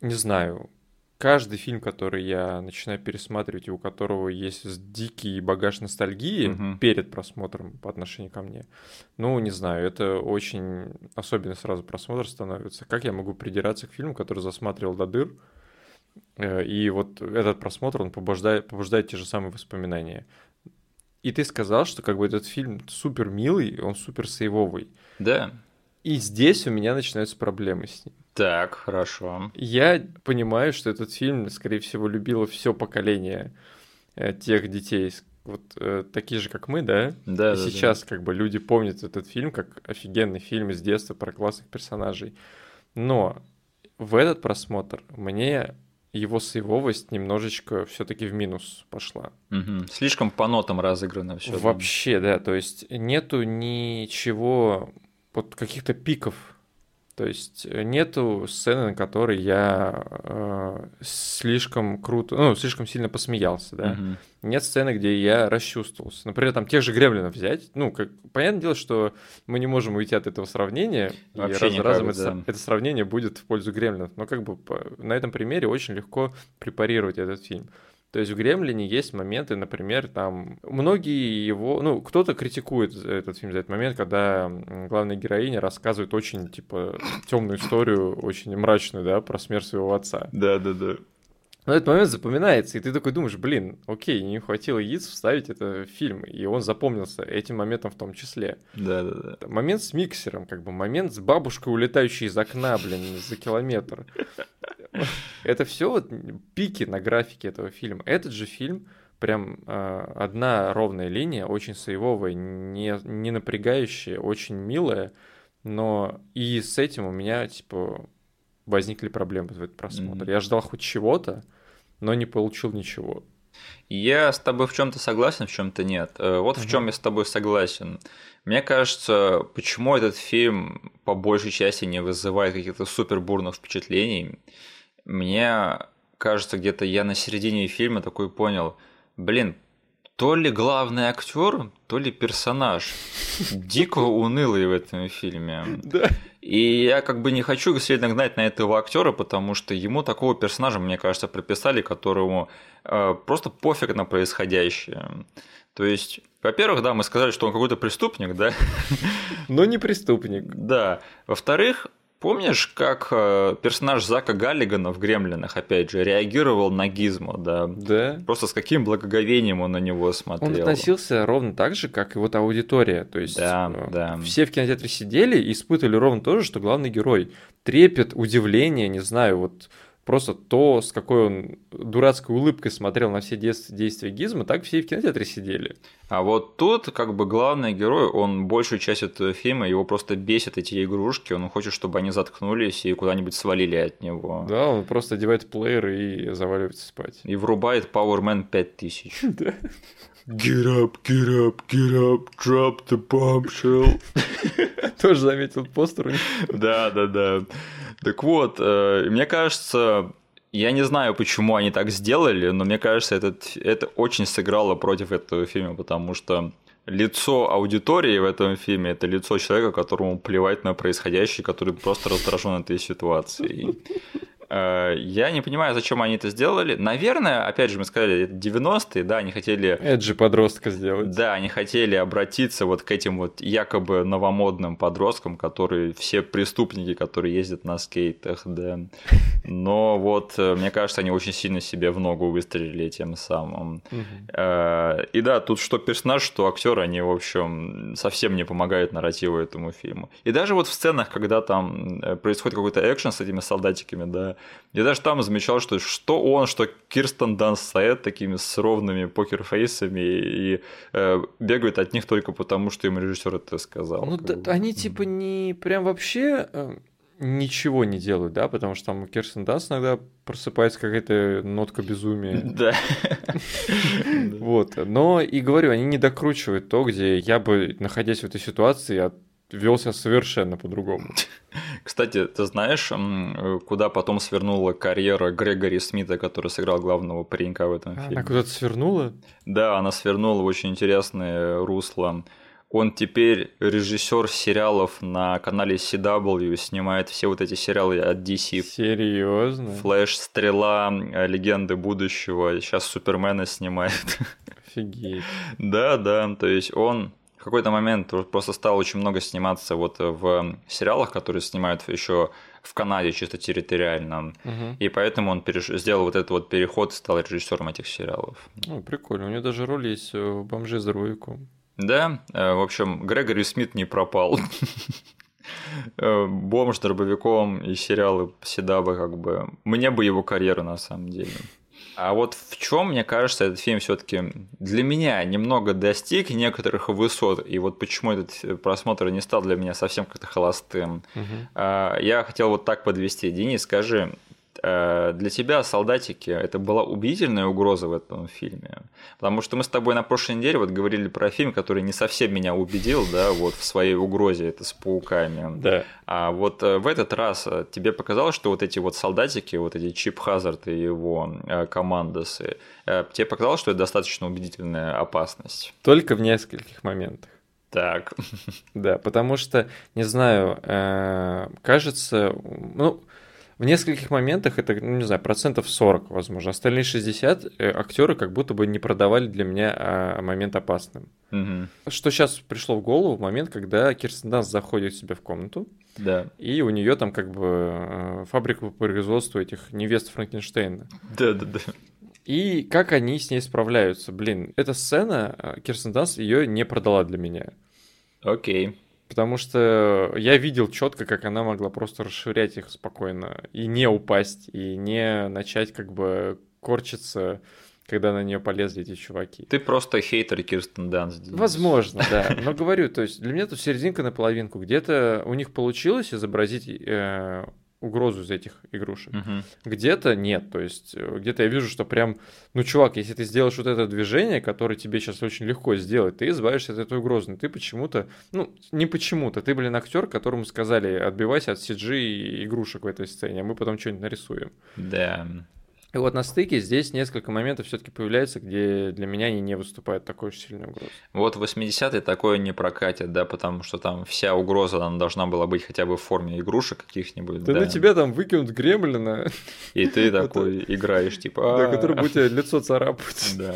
не знаю, каждый фильм, который я начинаю пересматривать, и у которого есть дикий багаж ностальгии Мгм. перед просмотром по отношению ко мне, ну, не знаю, это очень особенно сразу просмотр становится. Как я могу придираться к фильму, который засматривал до дыр, и вот этот просмотр, он побуждает, побуждает те же самые воспоминания. И ты сказал, что как бы этот фильм супер милый, он супер сейвовый. Да. И здесь у меня начинаются проблемы с ним. Так, хорошо. Я понимаю, что этот фильм, скорее всего, любило все поколение э, тех детей, вот э, такие же, как мы, да? Да, И да, сейчас как бы люди помнят этот фильм как офигенный фильм из детства про классных персонажей. Но в этот просмотр мне его сейвовость немножечко все-таки в минус пошла. Мгм. Слишком по нотам разыграно все. Вообще, да, то есть нету ничего, вот каких-то пиков. То есть э, нету сцены, на которой я э, слишком круто, ну, слишком сильно посмеялся, да. Нет сцены, где я расчувствовался. Например, там тех же гремлинов взять. Ну, как, понятное дело, что мы не можем уйти от этого сравнения. и Вообще раз за никак, разом да. это, это сравнение будет в пользу гремлинов. Но как бы по- на этом примере очень легко препарировать этот фильм. То есть в «Гремлине» есть моменты, например, там многие его, ну, кто-то критикует этот фильм за этот момент, когда главная героиня рассказывает очень, типа, темную историю, очень мрачную, да, про смерть своего отца. Да, да, да. Но этот момент запоминается, и ты такой думаешь, блин, окей, не хватило яиц вставить это в фильм, и он запомнился этим моментом в том числе. Да, да, да. Момент с миксером, как бы момент с бабушкой, улетающей из окна, блин, за километр. Это все вот пики на графике этого фильма. Этот же фильм прям э, одна ровная линия, очень сейвовая, не, не напрягающая, очень милая, но и с этим у меня, типа, возникли проблемы в этот просмотр. Мгм. Я ждал хоть чего-то, но не получил ничего. Я с тобой в чем-то согласен, в чем-то нет. Э, Вот в Мгм. чем я с тобой согласен. Мне кажется, почему этот фильм по большей части не вызывает каких-то супер бурных впечатлений. Мне кажется, где-то я на середине фильма такой понял, блин, то ли главный актер, то ли персонаж. Дико унылый в этом фильме. Да. И я как бы не хочу сильно гнать на этого актера, потому что ему такого персонажа, мне кажется, прописали, которому э, просто пофиг на происходящее. То есть, во-первых, да, мы сказали, что он какой-то преступник, да? Но не преступник. Да. Во-вторых, помнишь, как э, персонаж Зака Галлигана в «Гремлинах», опять же, реагировал на Гизмо, да? Да. Просто с каким благоговением он на него смотрел. Он относился ровно так же, как и вот аудитория. То есть Да, э, да. все в кинотеатре сидели и испытывали ровно то же, что главный герой. Трепет, удивление, не знаю, вот просто то, с какой он дурацкой улыбкой смотрел на все действия Гизма, так все и в кинотеатре сидели. А вот тут, как бы, главный герой, он большую часть этого фильма, его просто бесит эти игрушки, он хочет, чтобы они заткнулись и куда-нибудь свалили от него. Да, он просто одевает плеер и заваливается спать. И врубает Power Man 5000. Да. Get up, get up, get up, drop the bombshell. Тоже заметил постер. Да, да, да. Так вот, э, мне кажется, я не знаю, почему они так сделали, но мне кажется, этот, это очень сыграло против этого фильма, потому что лицо аудитории в этом фильме это лицо человека, которому плевать на происходящее, который просто раздражен этой ситуацией. Э, Я не понимаю, зачем они это сделали. Наверное, опять же, мы сказали, это 90-е, да, они хотели же подростка сделать. да, они хотели обратиться вот к этим вот якобы новомодным подросткам, которые все преступники, которые ездят на скейтах, да. Но вот, э, мне кажется, они очень сильно себе в ногу выстрелили тем самым. Э, И да, тут что персонаж, что актер, они, в общем, совсем не помогают нарративу этому фильму. И даже вот в сценах, когда там происходит какой-то экшен с этими солдатиками, да, я даже там замечал, что что он, что Кирстен Данст стоят такими с ровными покерфейсами и э, бегают от них только потому, что им режиссер это сказал. Ну, да, бы. они типа не прям вообще э, ничего не делают, да, потому что там у Кирстен Данст иногда просыпается какая-то нотка безумия. Да. Вот, но и говорю, они не докручивают то, где я бы, находясь в этой ситуации, от- вел себя совершенно по-другому. Кстати, ты знаешь, куда потом свернула карьера Грегори Смита, который сыграл главного паренька в этом Она фильме? куда-то свернула? Да, она свернула в очень интересное русло. Он теперь режиссер сериалов на канале CW, снимает все вот эти сериалы от DC. Серьезно? Флэш, Стрела, э, Легенды будущего, сейчас Супермена снимает. Офигеть. Да, да, то есть он в какой-то момент просто стал очень много сниматься вот в сериалах, которые снимают еще в Канаде чисто территориально. Мгм. И поэтому он переш- сделал вот этот вот переход и стал режиссером этих сериалов. Ну, прикольно. У него даже роль есть э, в «Бомже с дробовиком». Да, э, в общем, Грегори Смит не пропал. Э, Бомж с дробовиком и сериалы Седаба, как бы. Мне бы его карьера на самом деле. А вот в чем, мне кажется, этот фильм все-таки для меня немного достиг некоторых высот, и вот почему этот просмотр не стал для меня совсем как-то холостым. Угу. Я хотел вот так подвести. Денис, скажи, Э, для тебя солдатики это была убедительная угроза в этом фильме? Потому что мы с тобой на прошлой неделе вот говорили про фильм, который не совсем меня убедил, да, вот в своей угрозе, это с пауками. Да. А вот э, в этот раз э, тебе показалось, что вот эти вот солдатики, вот эти Чип Хазард и его командосы, тебе показалось, что это достаточно убедительная опасность? Только в нескольких моментах. Так. Да, потому что, не знаю, кажется, ну, в нескольких моментах это, ну, не знаю, процентов 40, возможно. Остальные 60 э, актеры как будто бы не продавали для меня а, момент опасным. Угу. Что сейчас пришло в голову в момент, когда Кирстен Данс заходит к себе в комнату, да. и у нее там как бы э, фабрика по производству этих невест Франкенштейна. Да, да, да. И как они с ней справляются? Блин, эта сцена, э, Кирстен Данс ее не продала для меня. Окей. Потому что я видел четко, как она могла просто расширять их спокойно и не упасть, и не начать как бы корчиться, когда на нее полезли эти чуваки. Ты просто хейтер Кирстен Данс. Возможно, да. Но говорю, то есть для меня тут серединка на половинку. Где-то у них получилось изобразить э, угрозу из этих игрушек. Угу. Где-то нет. То есть э, где-то я вижу, что прям, ну, чувак, если ты сделаешь вот это движение, которое тебе сейчас очень легко сделать, ты избавишься от этой угрозы. Но ты почему-то, ну, не почему-то, ты, блин, актер, которому сказали, отбивайся от CG игрушек в этой сцене, а мы потом что-нибудь нарисуем. Да. И вот на стыке здесь несколько моментов все-таки появляется, где для меня они не выступают такой уж сильной угрозой. Вот 80-е такое не прокатит, да, потому что там вся угроза там должна была быть хотя бы в форме игрушек каких-нибудь. Да, да. на тебя там выкинут гремлина. И ты такой играешь, типа... Да, который будет тебе лицо царапать. Да.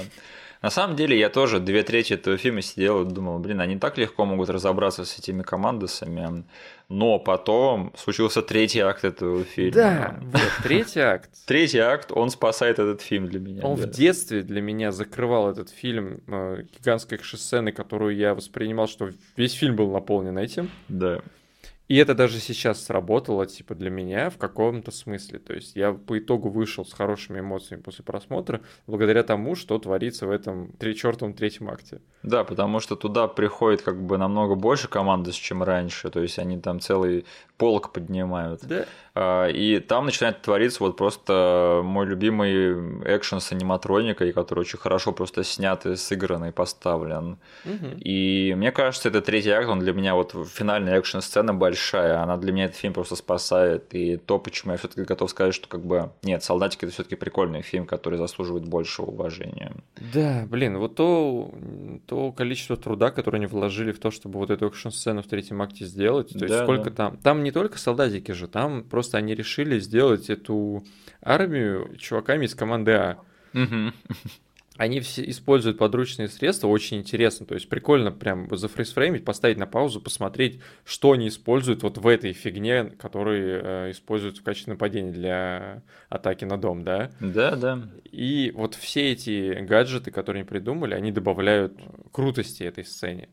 На самом деле я тоже две трети этого фильма сидел и думал, блин, они так легко могут разобраться с этими командосами. Но потом случился третий акт этого фильма. Да, вот, третий акт. Третий акт, он спасает этот фильм для меня. Он да. в детстве для меня закрывал этот фильм э, гигантской сцены, которую я воспринимал, что весь фильм был наполнен этим. Да. И это даже сейчас сработало, типа, для меня в каком-то смысле. То есть я по итогу вышел с хорошими эмоциями после просмотра, благодаря тому, что творится в этом три чертовом третьем акте. Да, потому что туда приходит как бы намного больше команды, чем раньше. То есть они там целый полк поднимают. Да. А, и там начинает твориться вот просто мой любимый экшен с аниматроникой, который очень хорошо просто снят и сыгран и поставлен. Угу. И мне кажется, это третий акт, он для меня вот финальная экшн-сцена большая, она для меня этот фильм просто спасает. И то, почему я все-таки готов сказать, что как бы нет, солдатики это все-таки прикольный фильм, который заслуживает большего уважения. Да, блин, вот то, то количество труда, которое они вложили в то, чтобы вот эту экшн-сцену в третьем акте сделать. То есть да, сколько да. там. Там не только солдатики же, там просто они решили сделать эту армию чуваками из команды А. Угу они все используют подручные средства очень интересно. То есть прикольно прям зафрейсфреймить, поставить на паузу, посмотреть, что они используют вот в этой фигне, которую э, используют в качестве нападения для атаки на дом, да? Да, да. И вот все эти гаджеты, которые они придумали, они добавляют крутости этой сцене.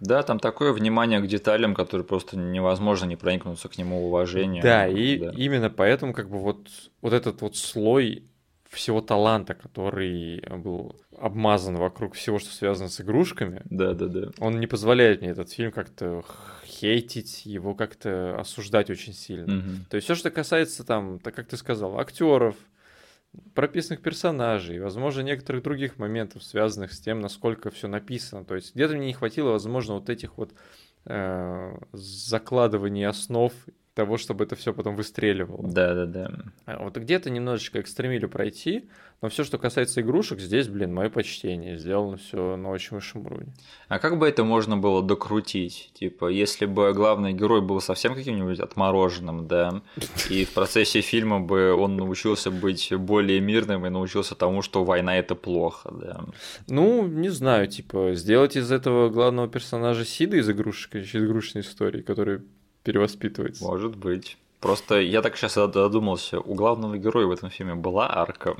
Да, там такое внимание к деталям, которые просто невозможно не проникнуться к нему уважением. Да, и да. именно поэтому как бы вот, вот этот вот слой всего таланта, который был обмазан вокруг всего, что связано с игрушками. Да, да, да. Он не позволяет мне этот фильм как-то хейтить, его как-то осуждать очень сильно. Угу. То есть все, что касается там, так как ты сказал, актеров, прописанных персонажей, возможно, некоторых других моментов, связанных с тем, насколько все написано. То есть где-то мне не хватило, возможно, вот этих вот э, закладываний основ того, чтобы это все потом выстреливало. Да, да, да. Вот где-то немножечко экстремилю пройти, но все, что касается игрушек, здесь, блин, мое почтение. Сделано все на очень высшем уровне. А как бы это можно было докрутить? Типа, если бы главный герой был совсем каким-нибудь отмороженным, да, и в процессе фильма бы он научился быть более мирным и научился тому, что война это плохо, да. Ну, не знаю, типа, сделать из этого главного персонажа Сида из игрушек, из игрушечной истории, который перевоспитывается. Может быть. Просто я так сейчас задумался, у главного героя в этом фильме была арка.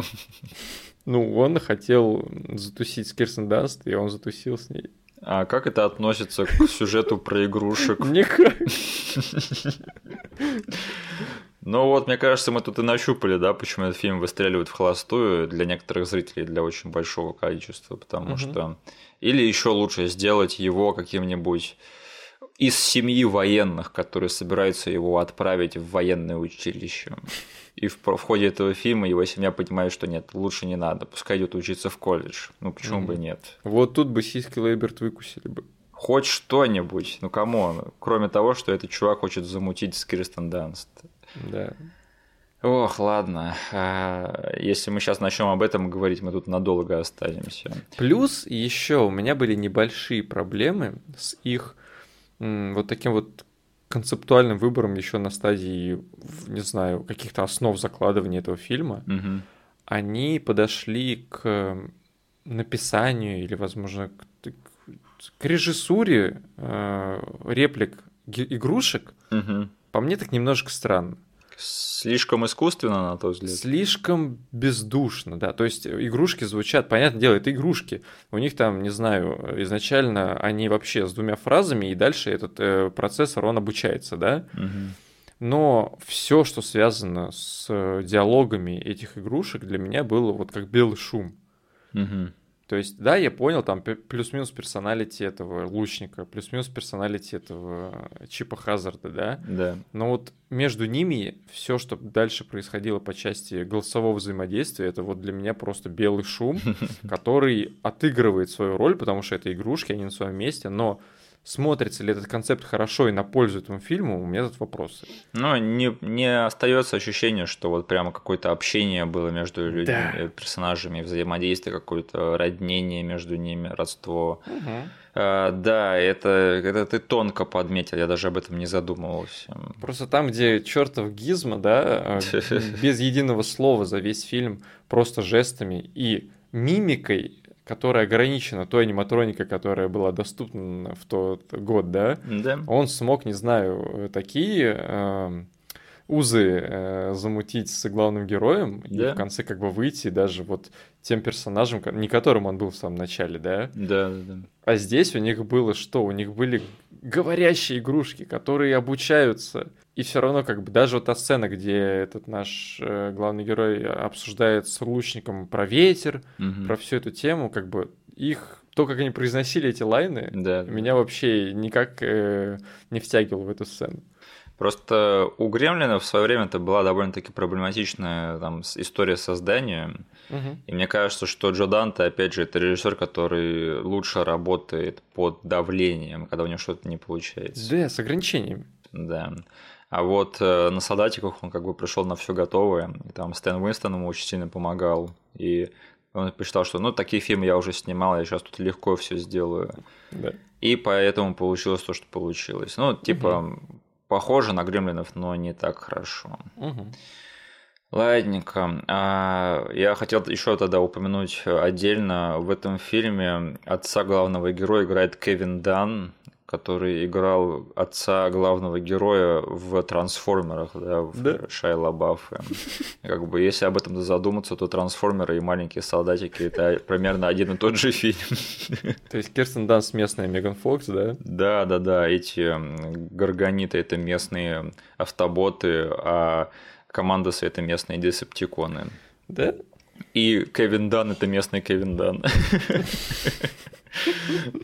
Ну, он хотел затусить с Кирстен Данст, и он затусил с ней. А как это относится к сюжету про игрушек? Никак. Ну вот, мне кажется, мы тут и нащупали, да, почему этот фильм выстреливает в холостую для некоторых зрителей, для очень большого количества, потому угу. что... Или еще лучше сделать его каким-нибудь из семьи военных, которые собираются его отправить в военное училище. И в, в ходе этого фильма его семья понимает, что нет, лучше не надо, пускай идет учиться в колледж. Ну почему mm бы нет? Вот тут бы сиськи Лейберт выкусили бы. Хоть что-нибудь, ну кому? Кроме того, что этот чувак хочет замутить с Кристен Данст. Да. Ох, ладно. А, если мы сейчас начнем об этом говорить, мы тут надолго останемся. Плюс еще у меня были небольшие проблемы с их вот таким вот концептуальным выбором еще на стадии, не знаю, каких-то основ закладывания этого фильма. Угу. Они подошли к написанию или, возможно, к, к режиссуре э, реплик игрушек. Угу. По мне так немножко странно. Слишком искусственно, на тот взгляд. Слишком бездушно, да. То есть игрушки звучат, понятное дело, это игрушки. У них там, не знаю, изначально они вообще с двумя фразами, и дальше этот э, процессор, он обучается, да. Угу. Но все, что связано с диалогами этих игрушек, для меня было вот как белый шум. Угу. То есть, да, я понял, там плюс-минус персоналити этого лучника, плюс-минус персоналити этого Чипа Хазарда, да? Да. Но вот между ними все, что дальше происходило по части голосового взаимодействия, это вот для меня просто белый шум, который отыгрывает свою роль, потому что это игрушки, они на своем месте, но смотрится ли этот концепт хорошо и на пользу этому фильму, у меня тут вопросы. Ну, не, не остается ощущение, что вот прямо какое-то общение было между людьми, да. Э, персонажами, взаимодействие, какое-то роднение между ними, родство. Угу. А, да, это, это ты тонко подметил, я даже об этом не задумывался. Просто там, где чертов гизма, да, а, без единого слова за весь фильм, просто жестами и мимикой которая ограничена той аниматроникой, которая была доступна в тот год, да, да. он смог, не знаю, такие э, узы э, замутить с главным героем да. и в конце как бы выйти даже вот тем персонажем, не которым он был в самом начале, да? Да, да, да. А здесь у них было что? У них были говорящие игрушки, которые обучаются. И все равно, как бы, даже вот та сцена, где этот наш э, главный герой обсуждает с лучником про ветер, угу. про всю эту тему, как бы их то, как они произносили эти лайны, да. меня вообще никак э, не втягивало в эту сцену. Просто у Гремлина в свое время это была довольно-таки проблематичная там, история создания. Угу. И мне кажется, что Джо Данте, опять же, это режиссер, который лучше работает под давлением, когда у него что-то не получается. Да, с ограничениями. Да. А вот э, на солдатиках он как бы пришел на все готовое. И там Стэн Уинстон ему очень сильно помогал. И он посчитал, что ну такие фильмы я уже снимал, я сейчас тут легко все сделаю. Да. И поэтому получилось то, что получилось. Ну, типа, угу. Похоже на гремлинов, но не так хорошо. Угу. Ладненько. А, я хотел еще тогда упомянуть отдельно в этом фильме отца главного героя играет Кевин Дан, который играл отца главного героя в «Трансформерах», да, в да? Шайла Баффе. Как бы, если об этом задуматься, то «Трансформеры» и «Маленькие солдатики» — это примерно один и тот же фильм. То есть Керстен Данс местная Меган Фокс, да? Да, да, да. Эти горгониты — это местные автоботы, а командосы — это местные десептиконы. Да? И Кевин Дан — это местный Кевин Дан.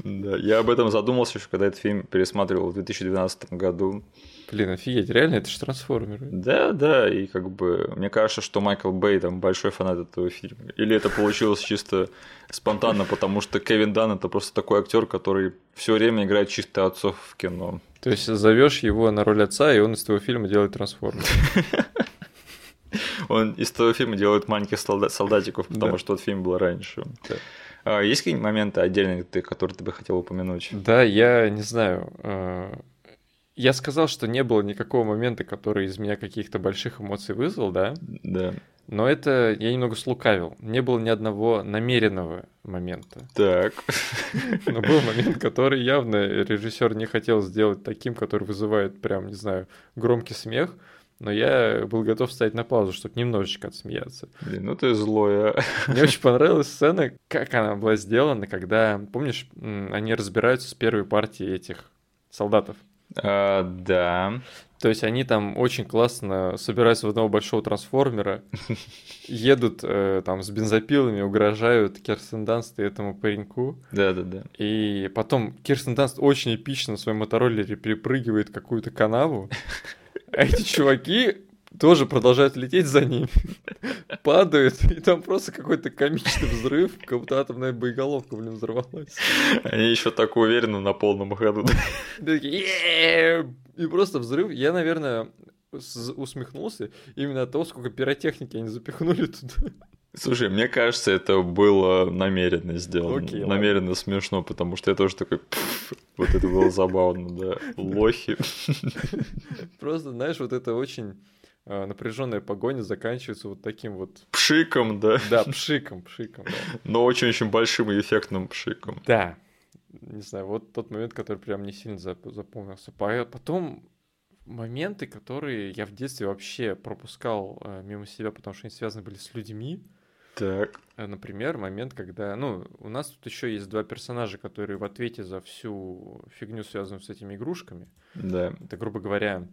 Да, я об этом задумался еще, когда этот фильм пересматривал в 2012 году. Блин, офигеть, реально, это же трансформеры. Да, да, и как бы мне кажется, что Майкл Бэй там большой фанат этого фильма. Или это получилось чисто спонтанно, потому что Кевин Дан это просто такой актер, который все время играет чисто отцов в кино. То есть зовешь его на роль отца, и он из твоего фильма делает трансформер. Он из того фильма делает маленьких солдатиков, потому что тот фильм был раньше. А есть какие-нибудь моменты отдельные, которые ты бы хотел упомянуть? Да, я не знаю. А, я сказал, что не было никакого момента, который из меня каких-то больших эмоций вызвал, да? Да. Но это я немного слукавил. Не было ни одного намеренного момента. Так. Но был момент, который явно режиссер не хотел сделать таким, который вызывает прям, не знаю, громкий смех но я был готов ставить на паузу, чтобы немножечко отсмеяться. Блин, ну ты злой, а. Мне очень понравилась сцена, как она была сделана, когда, помнишь, они разбираются с первой партией этих солдатов. А, да. То есть они там очень классно собираются в одного большого трансформера, едут э, там с бензопилами, угрожают Кирстен Данст и этому пареньку. Да-да-да. И потом Кирстен Данст очень эпично на своем мотороллере перепрыгивает какую-то канаву. А эти чуваки тоже продолжают лететь за ними, падают, и там просто какой-то комичный взрыв, как будто атомная боеголовка, блин, взорвалась. Они еще так уверенно на полном ходу. И просто взрыв. Я, наверное, усмехнулся именно от того, сколько пиротехники они запихнули туда. Слушай, мне кажется, это было намеренно сделано. Окей, намеренно ладно. смешно, потому что я тоже такой... Вот это было забавно, да. Лохи. Просто, знаешь, вот это очень Э, напряженная погоня заканчивается вот таким вот... Пшиком, да? Да, пшиком, пшиком, да. Но очень-очень большим и эффектным пшиком. Да. Не знаю, вот тот момент, который прям не сильно запомнился. Потом моменты, которые я в детстве вообще пропускал э, мимо себя, потому что они связаны были с людьми. Так. Э, например, момент, когда, ну, у нас тут еще есть два персонажа, которые в ответе за всю фигню, связанную с этими игрушками. Да. Это, грубо говоря,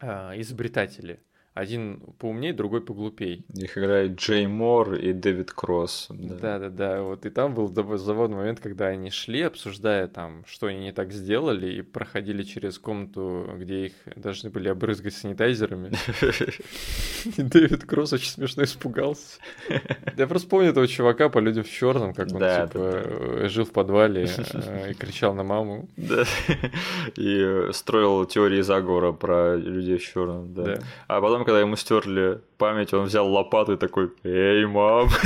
изобретатели. Один поумнее, другой поглупей. Их играет Джей Мор и Дэвид Кросс. Да, да, да. Вот и там был заводный момент, когда они шли, обсуждая там, что они не так сделали, и проходили через комнату, где их должны были обрызгать санитайзерами. И Дэвид Кросс очень смешно испугался. Я просто помню этого чувака по людям в черном, как он типа жил в подвале э, и кричал на маму. Да. И строил теории заговора про людей в черном. Да. А потом потом, когда ему стерли память, он взял лопату и такой, эй, мам.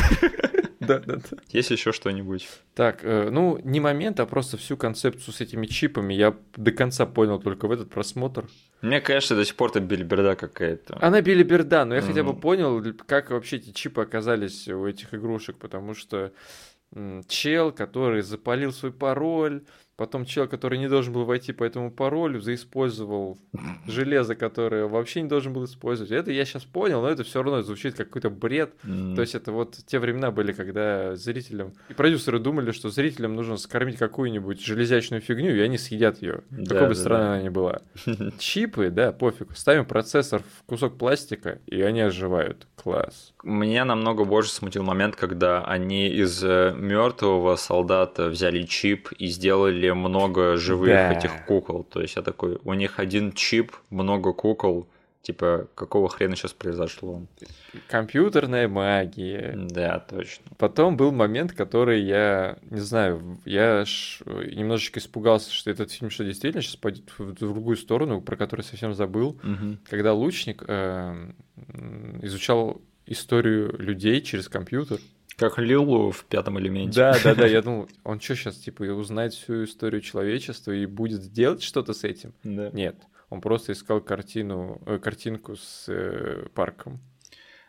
Да, да, да. Есть еще что-нибудь? Так, э, ну, не момент, а просто всю концепцию с этими чипами я до конца понял только в этот просмотр. Мне, конечно, до сих пор это билиберда какая-то. Она билиберда, но я хотя бы понял, как вообще эти чипы оказались у этих игрушек, потому что чел, который запалил свой пароль, Потом чел, который не должен был войти по этому паролю, заиспользовал железо, которое вообще не должен был использовать. Это я сейчас понял, но это все равно звучит как какой-то бред. Mm. То есть это вот те времена были, когда зрителям... И продюсеры думали, что зрителям нужно скормить какую-нибудь железячную фигню, и они съедят ее. Да, Какой бы да, странной да. она ни была. Чипы, да, пофиг. Ставим процессор в кусок пластика, и они оживают. Класс. Меня намного больше смутил момент, когда они из э, мертвого солдата взяли чип и сделали или много живых да. этих кукол. То есть я такой, у них один чип, много кукол. Типа, какого хрена сейчас произошло? Компьютерная магия. Да, точно. Потом был момент, который я, не знаю, я ж немножечко испугался, что этот фильм что действительно сейчас пойдет в другую сторону, про которую совсем забыл. Угу. Когда лучник э, изучал историю людей через компьютер. Как Лилу в пятом элементе. Да, да, да. Я думал, он что сейчас, типа, узнает всю историю человечества и будет делать что-то с этим? Да. Нет. Он просто искал картину, э, картинку с э, парком.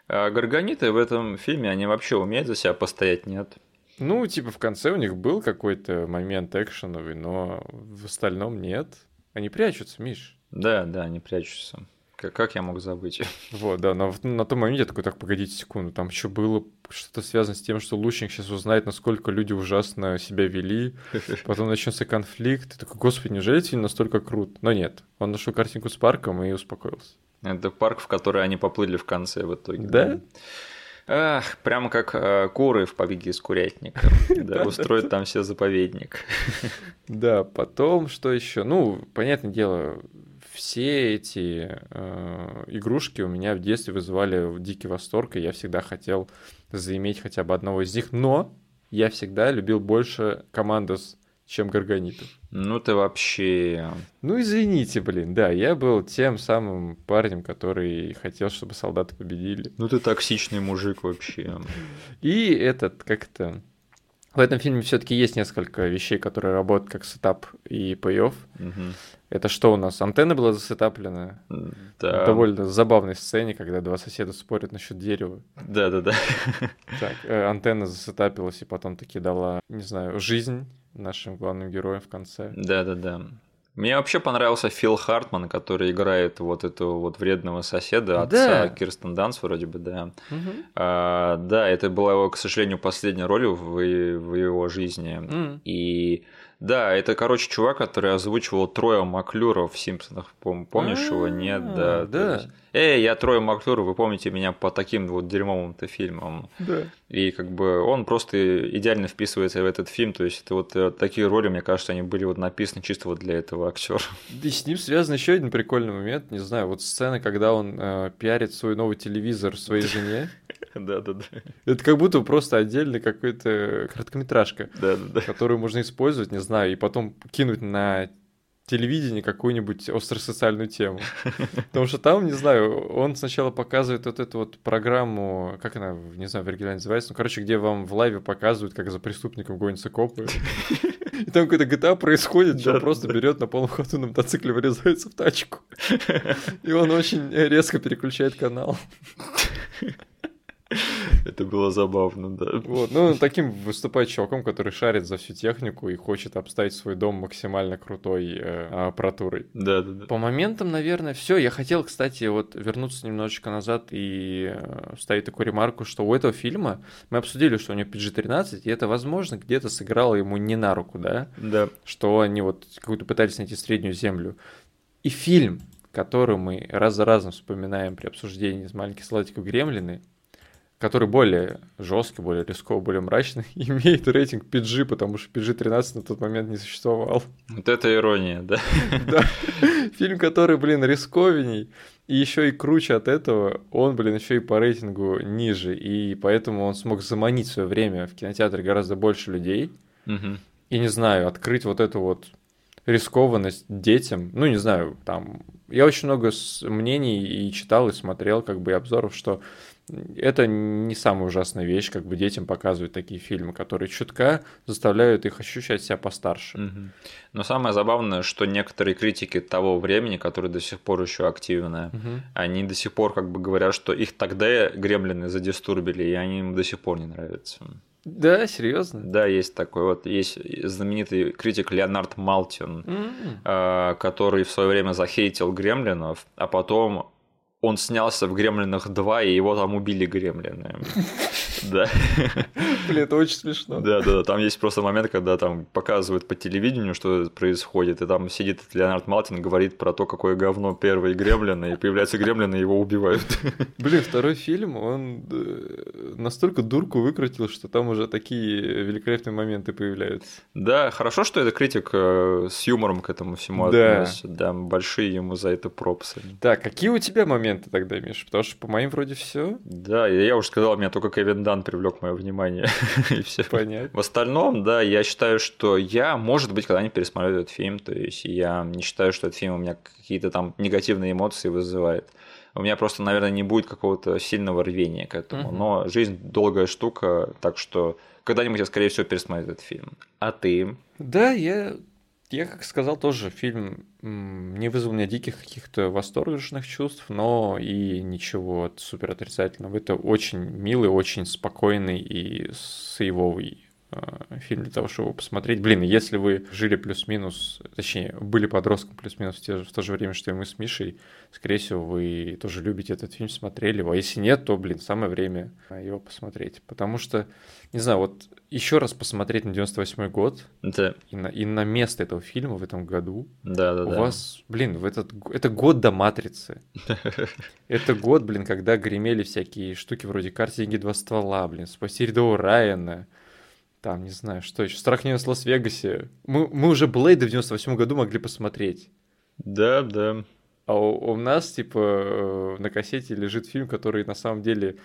А Гаргониты в этом фильме, они вообще умеют за себя постоять, нет? Ну, типа, в конце у них был какой-то момент экшеновый, но в остальном нет. Они прячутся, Миш. Да, да, они прячутся. Как, как я мог забыть? Вот, да, но на том моменте я такой, так, погодите секунду, там еще было что-то связано с тем, что лучник сейчас узнает, насколько люди ужасно себя вели, потом начнется конфликт, и такой, господи, неужели фильм настолько крут? Но нет, он нашел картинку с парком и успокоился. Это парк, в который они поплыли в конце в итоге. Да? Ах, прямо как э, куры в побеге из курятника. Да, устроят там все заповедник. Да, потом что еще? Ну, понятное дело, все эти э, игрушки у меня в детстве вызывали дикий восторг, и я всегда хотел заиметь хотя бы одного из них, но я всегда любил больше коммандос, чем Горгонитов. Ну ты вообще... Ну извините, блин, да, я был тем самым парнем, который хотел, чтобы солдаты победили. Ну ты токсичный мужик вообще. И этот, как-то... В этом фильме все-таки есть несколько вещей, которые работают как setup и payoff. Угу. Это что у нас? Антенна была засетаплена? Да. Довольно забавной сцене, когда два соседа спорят насчет дерева. Да-да-да. Так, э, антенна засетапилась и потом таки дала, не знаю, жизнь нашим главным героям в конце. Да-да-да. Мне вообще понравился Фил Хартман, который играет вот этого вот вредного соседа, отца да. Кирстен Данс вроде бы, да. Угу. А, да, это была его, к сожалению, последняя роль в, в его жизни. Угу. И Да, это, короче, чувак, который озвучивал Троя Маклюра в «Симпсонах». Помнишь его? Нет, да. Да. Эй, я Трой Маклюр, вы помните меня по таким вот дерьмовым-то фильмам. Да. И как бы он просто идеально вписывается в этот фильм. То есть это вот э, такие роли, мне кажется, они были вот написаны чисто вот для этого актера. И с ним связан еще один прикольный момент. Не знаю, вот сцена, когда он э, пиарит свой новый телевизор своей жене. Да, да, да. Это как будто просто отдельный какой-то короткометражка, Да, да, да. которую можно использовать, не знаю, и потом кинуть на телевидении какую-нибудь остросоциальную тему. Потому что там, не знаю, он сначала показывает вот эту вот программу, как она, не знаю, в оригинале называется, ну, короче, где вам в лайве показывают, как за преступником гонятся копы. И там какой-то GTA происходит, что он просто берет на полном ходу на мотоцикле, вырезается в тачку. И он очень резко переключает канал. Это было забавно, да. Вот, ну, таким выступает чуваком, который шарит за всю технику и хочет обставить свой дом максимально крутой э, аппаратурой. Да, да, да. По моментам, наверное, все. Я хотел, кстати, вот вернуться немножечко назад и э, вставить такую ремарку, что у этого фильма мы обсудили, что у него PG-13, и это, возможно, где-то сыграло ему не на руку, да? Да. Что они вот какую-то пытались найти среднюю землю. И фильм, который мы раз за разом вспоминаем при обсуждении с маленьких солдатиков Гремлины, который более жесткий, более рисковый, более мрачный, имеет рейтинг PG, потому что PG-13 на тот момент не существовал. Вот это ирония, да? Да. Фильм, который, блин, рисковеней, и еще и круче от этого, он, блин, еще и по рейтингу ниже, и поэтому он смог заманить в свое время в кинотеатре гораздо больше людей, и, не знаю, открыть вот эту вот рискованность детям. Ну, не знаю, там... Я очень много мнений и читал, и смотрел, как бы, и обзоров, что это не самая ужасная вещь, как бы детям показывают такие фильмы, которые чутка заставляют их ощущать себя постарше. Мгм. Но самое забавное, что некоторые критики того времени, которые до сих пор еще активны, Мгм. они до сих пор как бы говорят, что их тогда гремлины задистурбили, и они им до сих пор не нравятся. Да, серьезно? Да, есть такой вот, есть знаменитый критик Леонард Малтин, э, который в свое время захейтил гремлинов, а потом он снялся в «Гремлинах 2», и его там убили гремлины. Да. Блин, это очень смешно. Да, да, да. Там есть просто момент, когда там показывают по телевидению, что происходит, и там сидит Леонард Малтин, говорит про то, какое говно первые гремлины, и появляются гремлины, и его убивают. Блин, второй фильм, он э, настолько дурку выкрутил, что там уже такие великолепные моменты появляются. Да, хорошо, что это критик э, с юмором к этому всему Да. относится. Да, большие ему за это пропсы. Так, какие у тебя моменты тогда, Миш? Потому что по моим вроде все Да, и я уже сказал, меня только Кевин Дан привлек мое внимание. И все. понятно. В остальном, да, я считаю, что я, может быть, когда-нибудь пересмотрю этот фильм. То есть я не считаю, что этот фильм у меня какие-то там негативные эмоции вызывает. У меня просто, наверное, не будет какого-то сильного рвения к этому. Мгм. Но жизнь долгая штука, так что когда-нибудь я, скорее всего, пересмотрю этот фильм. А ты? Да, я, я как сказал, тоже фильм не вызвал у меня диких каких-то восторженных чувств, но и ничего супер отрицательного. Это очень милый, очень спокойный и сейвовый фильм для того, чтобы его посмотреть. Блин, если вы жили плюс-минус, точнее, были подростком плюс-минус в, те в то же время, что и мы с Мишей, скорее всего, вы тоже любите этот фильм, смотрели его. А если нет, то, блин, самое время э, его посмотреть. Потому что, не знаю, вот еще раз посмотреть на 98 год, Да, и на, и на место этого фильма в этом году да, да. у да. вас, блин, в этот, это год до Матрицы. Это год, блин, когда гремели всякие штуки вроде «Карте деньги два ствола», блин, «Спаси рядового Райана», там, не знаю, что еще, «Страх не в Лас-Вегасе». Мы, мы уже Блейда в 98 году могли посмотреть. Да, да. А у, у нас, типа, э, на кассете лежит фильм, который на самом деле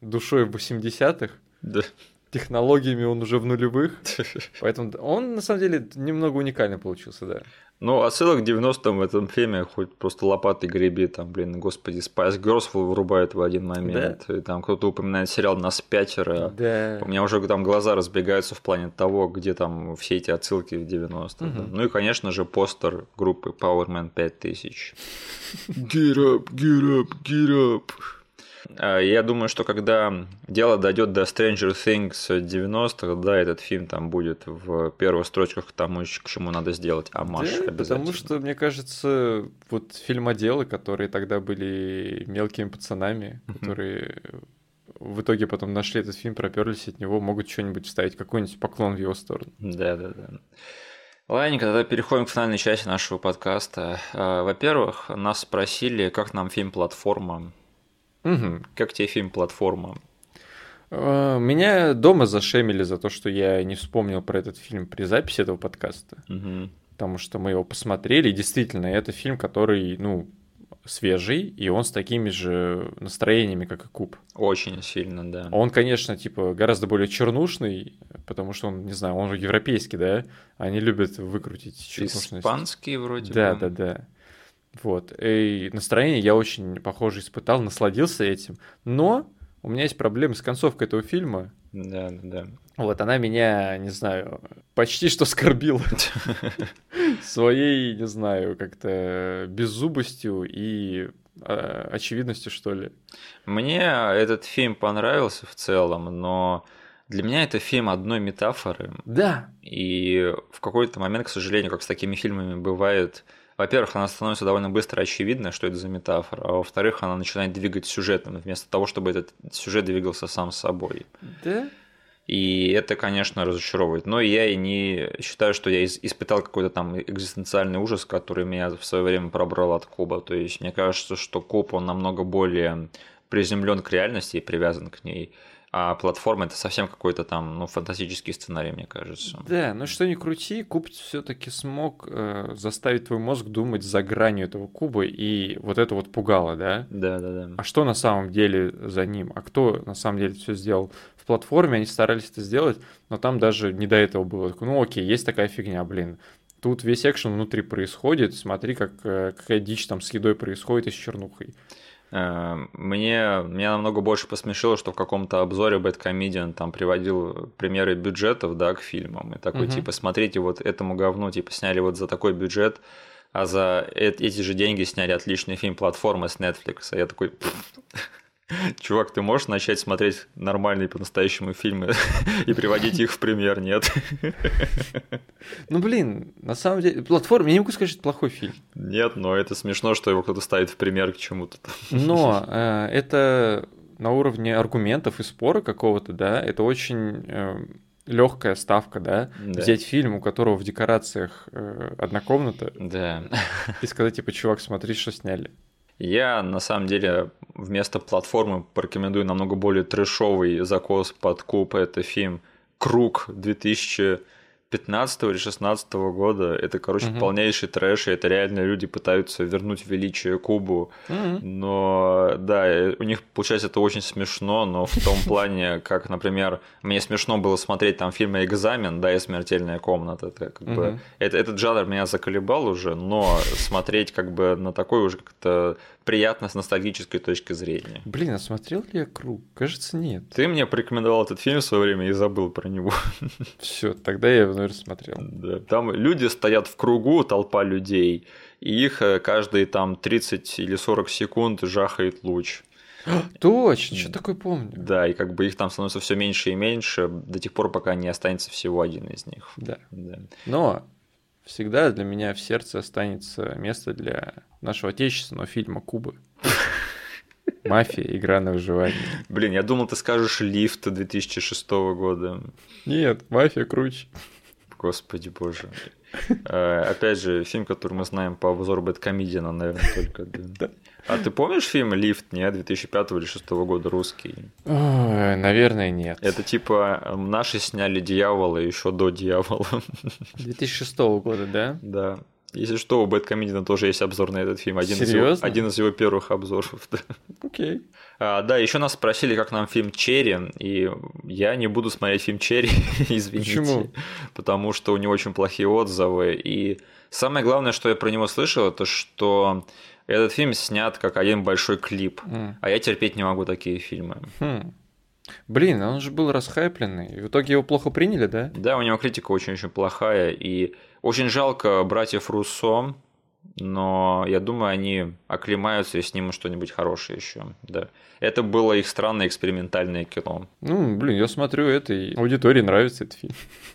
душой в 80-х, Да. Технологиями он уже в нулевых, поэтому он, на самом деле, немного уникальный получился, да. Ну, отсылок к 90-м в этом фильме хоть просто лопатой греби, там, блин, господи, Spice Girls вырубает в один момент, и там кто-то упоминает сериал «Нас пятеро», Да. У меня уже там глаза разбегаются в плане того, где там все эти отсылки в 90-е. Мгм. Ну и, конечно же, постер группы Power Man 5000. Get up, get up, get up. А, Я думаю, что когда дело дойдет до Stranger Things 90-х, да, этот фильм там будет в первых строчках к тому, к чему надо сделать амаш Да, потому что, мне кажется, вот фильмоделы, которые тогда были мелкими пацанами, которые в итоге потом нашли этот фильм, проперлись от него, могут что-нибудь вставить, какой-нибудь поклон в его сторону. Да, да, да. Ладненько, тогда переходим к финальной части нашего подкаста. А, во-первых, нас спросили, как нам фильм «Платформа». Угу. Как тебе фильм «Платформа»? А, меня дома зашемили за то, что я не вспомнил про этот фильм при записи этого подкаста. Угу. Потому что мы его посмотрели, и действительно, это фильм, который, ну, свежий, и он с такими же настроениями, как и Куб. Очень сильно, да. Он, конечно, типа гораздо более чернушный, потому что он, не знаю, он же европейский, да? Они любят выкрутить чернушность. Испанский вроде да, бы. Да, да, да. Вот. И настроение я очень похоже испытал, насладился этим. Но у меня есть проблемы с концовкой этого фильма. Да, да, да. Вот, она меня, не знаю, почти что скорбила своей, не знаю, как-то беззубостью и э, очевидностью, что ли. Мне этот фильм понравился в целом, но для меня это фильм одной метафоры. Да. И в какой-то момент, к сожалению, как с такими фильмами бывает, во-первых, она становится довольно быстро очевидно, что это за метафора, а во-вторых, она начинает двигать сюжетом, вместо того, чтобы этот сюжет двигался сам собой. Да? И это, конечно, разочаровывает. Но я и не считаю, что я испытал какой-то там экзистенциальный ужас, который меня в свое время пробрал от Куба. То есть мне кажется, что Куб, он намного более приземлен к реальности и привязан к ней. А платформа это совсем какой-то там, ну, фантастический сценарий, мне кажется. Да, но что ни крути, куб все-таки смог э, заставить твой мозг думать за гранью этого куба, и вот это вот пугало, да? Да, да, да. А что на самом деле за ним? А кто на самом деле все сделал? В платформе они старались это сделать, но там даже не до этого было. Ну окей, есть такая фигня, блин. Тут весь экшен внутри происходит, смотри, как, э, какая дичь там с едой происходит и с чернухой. Э, мне, меня намного больше посмешило, что в каком-то обзоре Bad Comedian там приводил примеры бюджетов, да, к фильмам. И такой, угу. типа, смотрите, вот этому говну, типа, сняли вот за такой бюджет, а за эти же деньги сняли отличный фильм «Платформа» с Netflix. А я такой, Чувак, ты можешь начать смотреть нормальные по-настоящему фильмы и приводить их в пример, нет? Ну, блин, на самом деле, платформа, я не могу сказать, что это плохой фильм. Нет, но это смешно, что его кто-то ставит в пример к чему-то. Но э, это на уровне аргументов и спора какого-то, да, это очень э, легкая ставка, да? да, взять фильм, у которого в декорациях э, одна комната, да. и сказать, типа, чувак, смотри, что сняли. Я, на самом деле, вместо платформы порекомендую намного более трэшовый закос под куб. Это фильм «Круг» 2000 15 или 16 года. Это, короче, угу. полнейший трэш, и это реально люди пытаются вернуть величие Кубу. Угу. Но да, у них получается это очень смешно, но в том плане, как, например, мне смешно было смотреть там фильмы «Экзамен», да, и «Смертельная комната». Это, как угу. бы, это, этот жанр меня заколебал уже, но смотреть как бы на такой уже как-то приятно с ностальгической точки зрения. Блин, а смотрел ли я «Круг»? Кажется, нет. Ты мне порекомендовал этот фильм в свое время и забыл про него. Все, тогда я его, наверное, смотрел. Да, там люди стоят в кругу, толпа людей, и их э, каждые там 30 или 40 секунд жахает луч. Точно, что такое помню. Да, и как бы их там становится все меньше и меньше до тех пор, пока не останется всего один из них. Да. да. Но всегда для меня в сердце останется место для нашего отечественного фильма Кубы. Мафия, игра на выживание. Блин, я думал, ты скажешь лифт 2006 года. Нет, мафия круче. Господи боже. Э, опять же, фильм, который мы знаем по обзору Бэткомедиана, наверное, только. Да. А ты помнишь фильм «Лифт», не, 2005 или 2006 года, русский? Ой, наверное, нет. Это типа наши сняли «Дьявола» еще до «Дьявола». 2006 года, да? Да. Если что, у Бэткомедиана тоже есть обзор на этот фильм. Один Серьезно? Из его, один из его первых обзоров. Окей. Okay. А, да, еще нас спросили, как нам фильм Черри, и я не буду смотреть фильм Черри, извините. Почему? Потому что у него очень плохие отзывы. И самое главное, что я про него слышал, это что этот фильм снят как один большой клип, mm. а я терпеть не могу такие фильмы. Хм. Блин, он же был расхайпленный. И в итоге его плохо приняли, да? Да, у него критика очень-очень плохая. И очень жалко братьев Руссо, но я думаю, они оклемаются и снимут что-нибудь хорошее еще. Да. Это было их странное экспериментальное кино. Ну, блин, я смотрю это, и аудитории нравится этот фильм.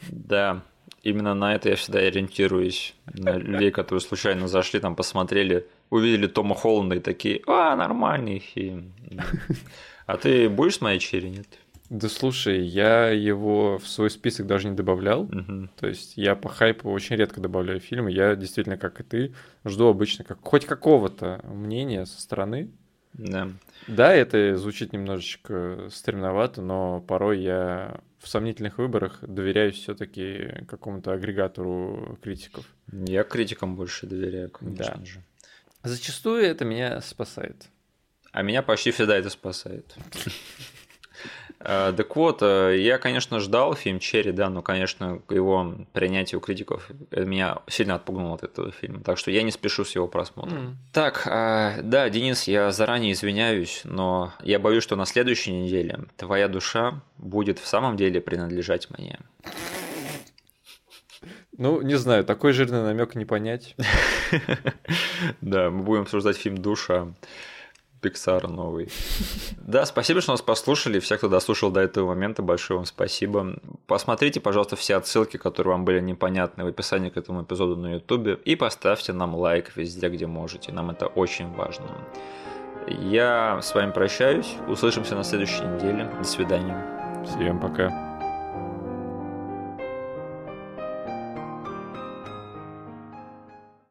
Да, именно на это я всегда ориентируюсь. На людей, которые случайно зашли, там посмотрели, увидели Тома Холланда и такие, а, нормальный фильм. А ты будешь смотреть Черри, нет? Да слушай, я его в свой список даже не добавлял. Мгм. То есть я по хайпу очень редко добавляю фильмы. Я действительно, как и ты, жду обычно как, хоть какого-то мнения со стороны. Да. Да, это звучит немножечко стремновато, но порой я в сомнительных выборах доверяюсь все-таки какому-то агрегатору критиков. Я критикам больше доверяю, конечно Да. же. Зачастую это меня спасает. А меня почти всегда это спасает. Э, Так вот, э, я, конечно, ждал фильм «Черри», да, но, конечно, его принятие у критиков э, меня сильно отпугнуло от этого фильма, так что я не спешу с его просмотром. М. Так, а, да, Денис, я заранее извиняюсь, но я боюсь, что на следующей неделе твоя душа будет в самом деле принадлежать мне. Ну, не знаю, такой жирный намек не понять. Да, мы будем обсуждать фильм «Душа». Пиксара новый. Да, спасибо, что нас послушали. Все, кто дослушал до этого момента, большое вам спасибо. Посмотрите, пожалуйста, все отсылки, которые вам были непонятны в описании к этому эпизоду на YouTube. И поставьте нам лайк везде, где можете. Нам это очень важно. Я с вами прощаюсь. Услышимся на следующей неделе. До свидания. Всем пока.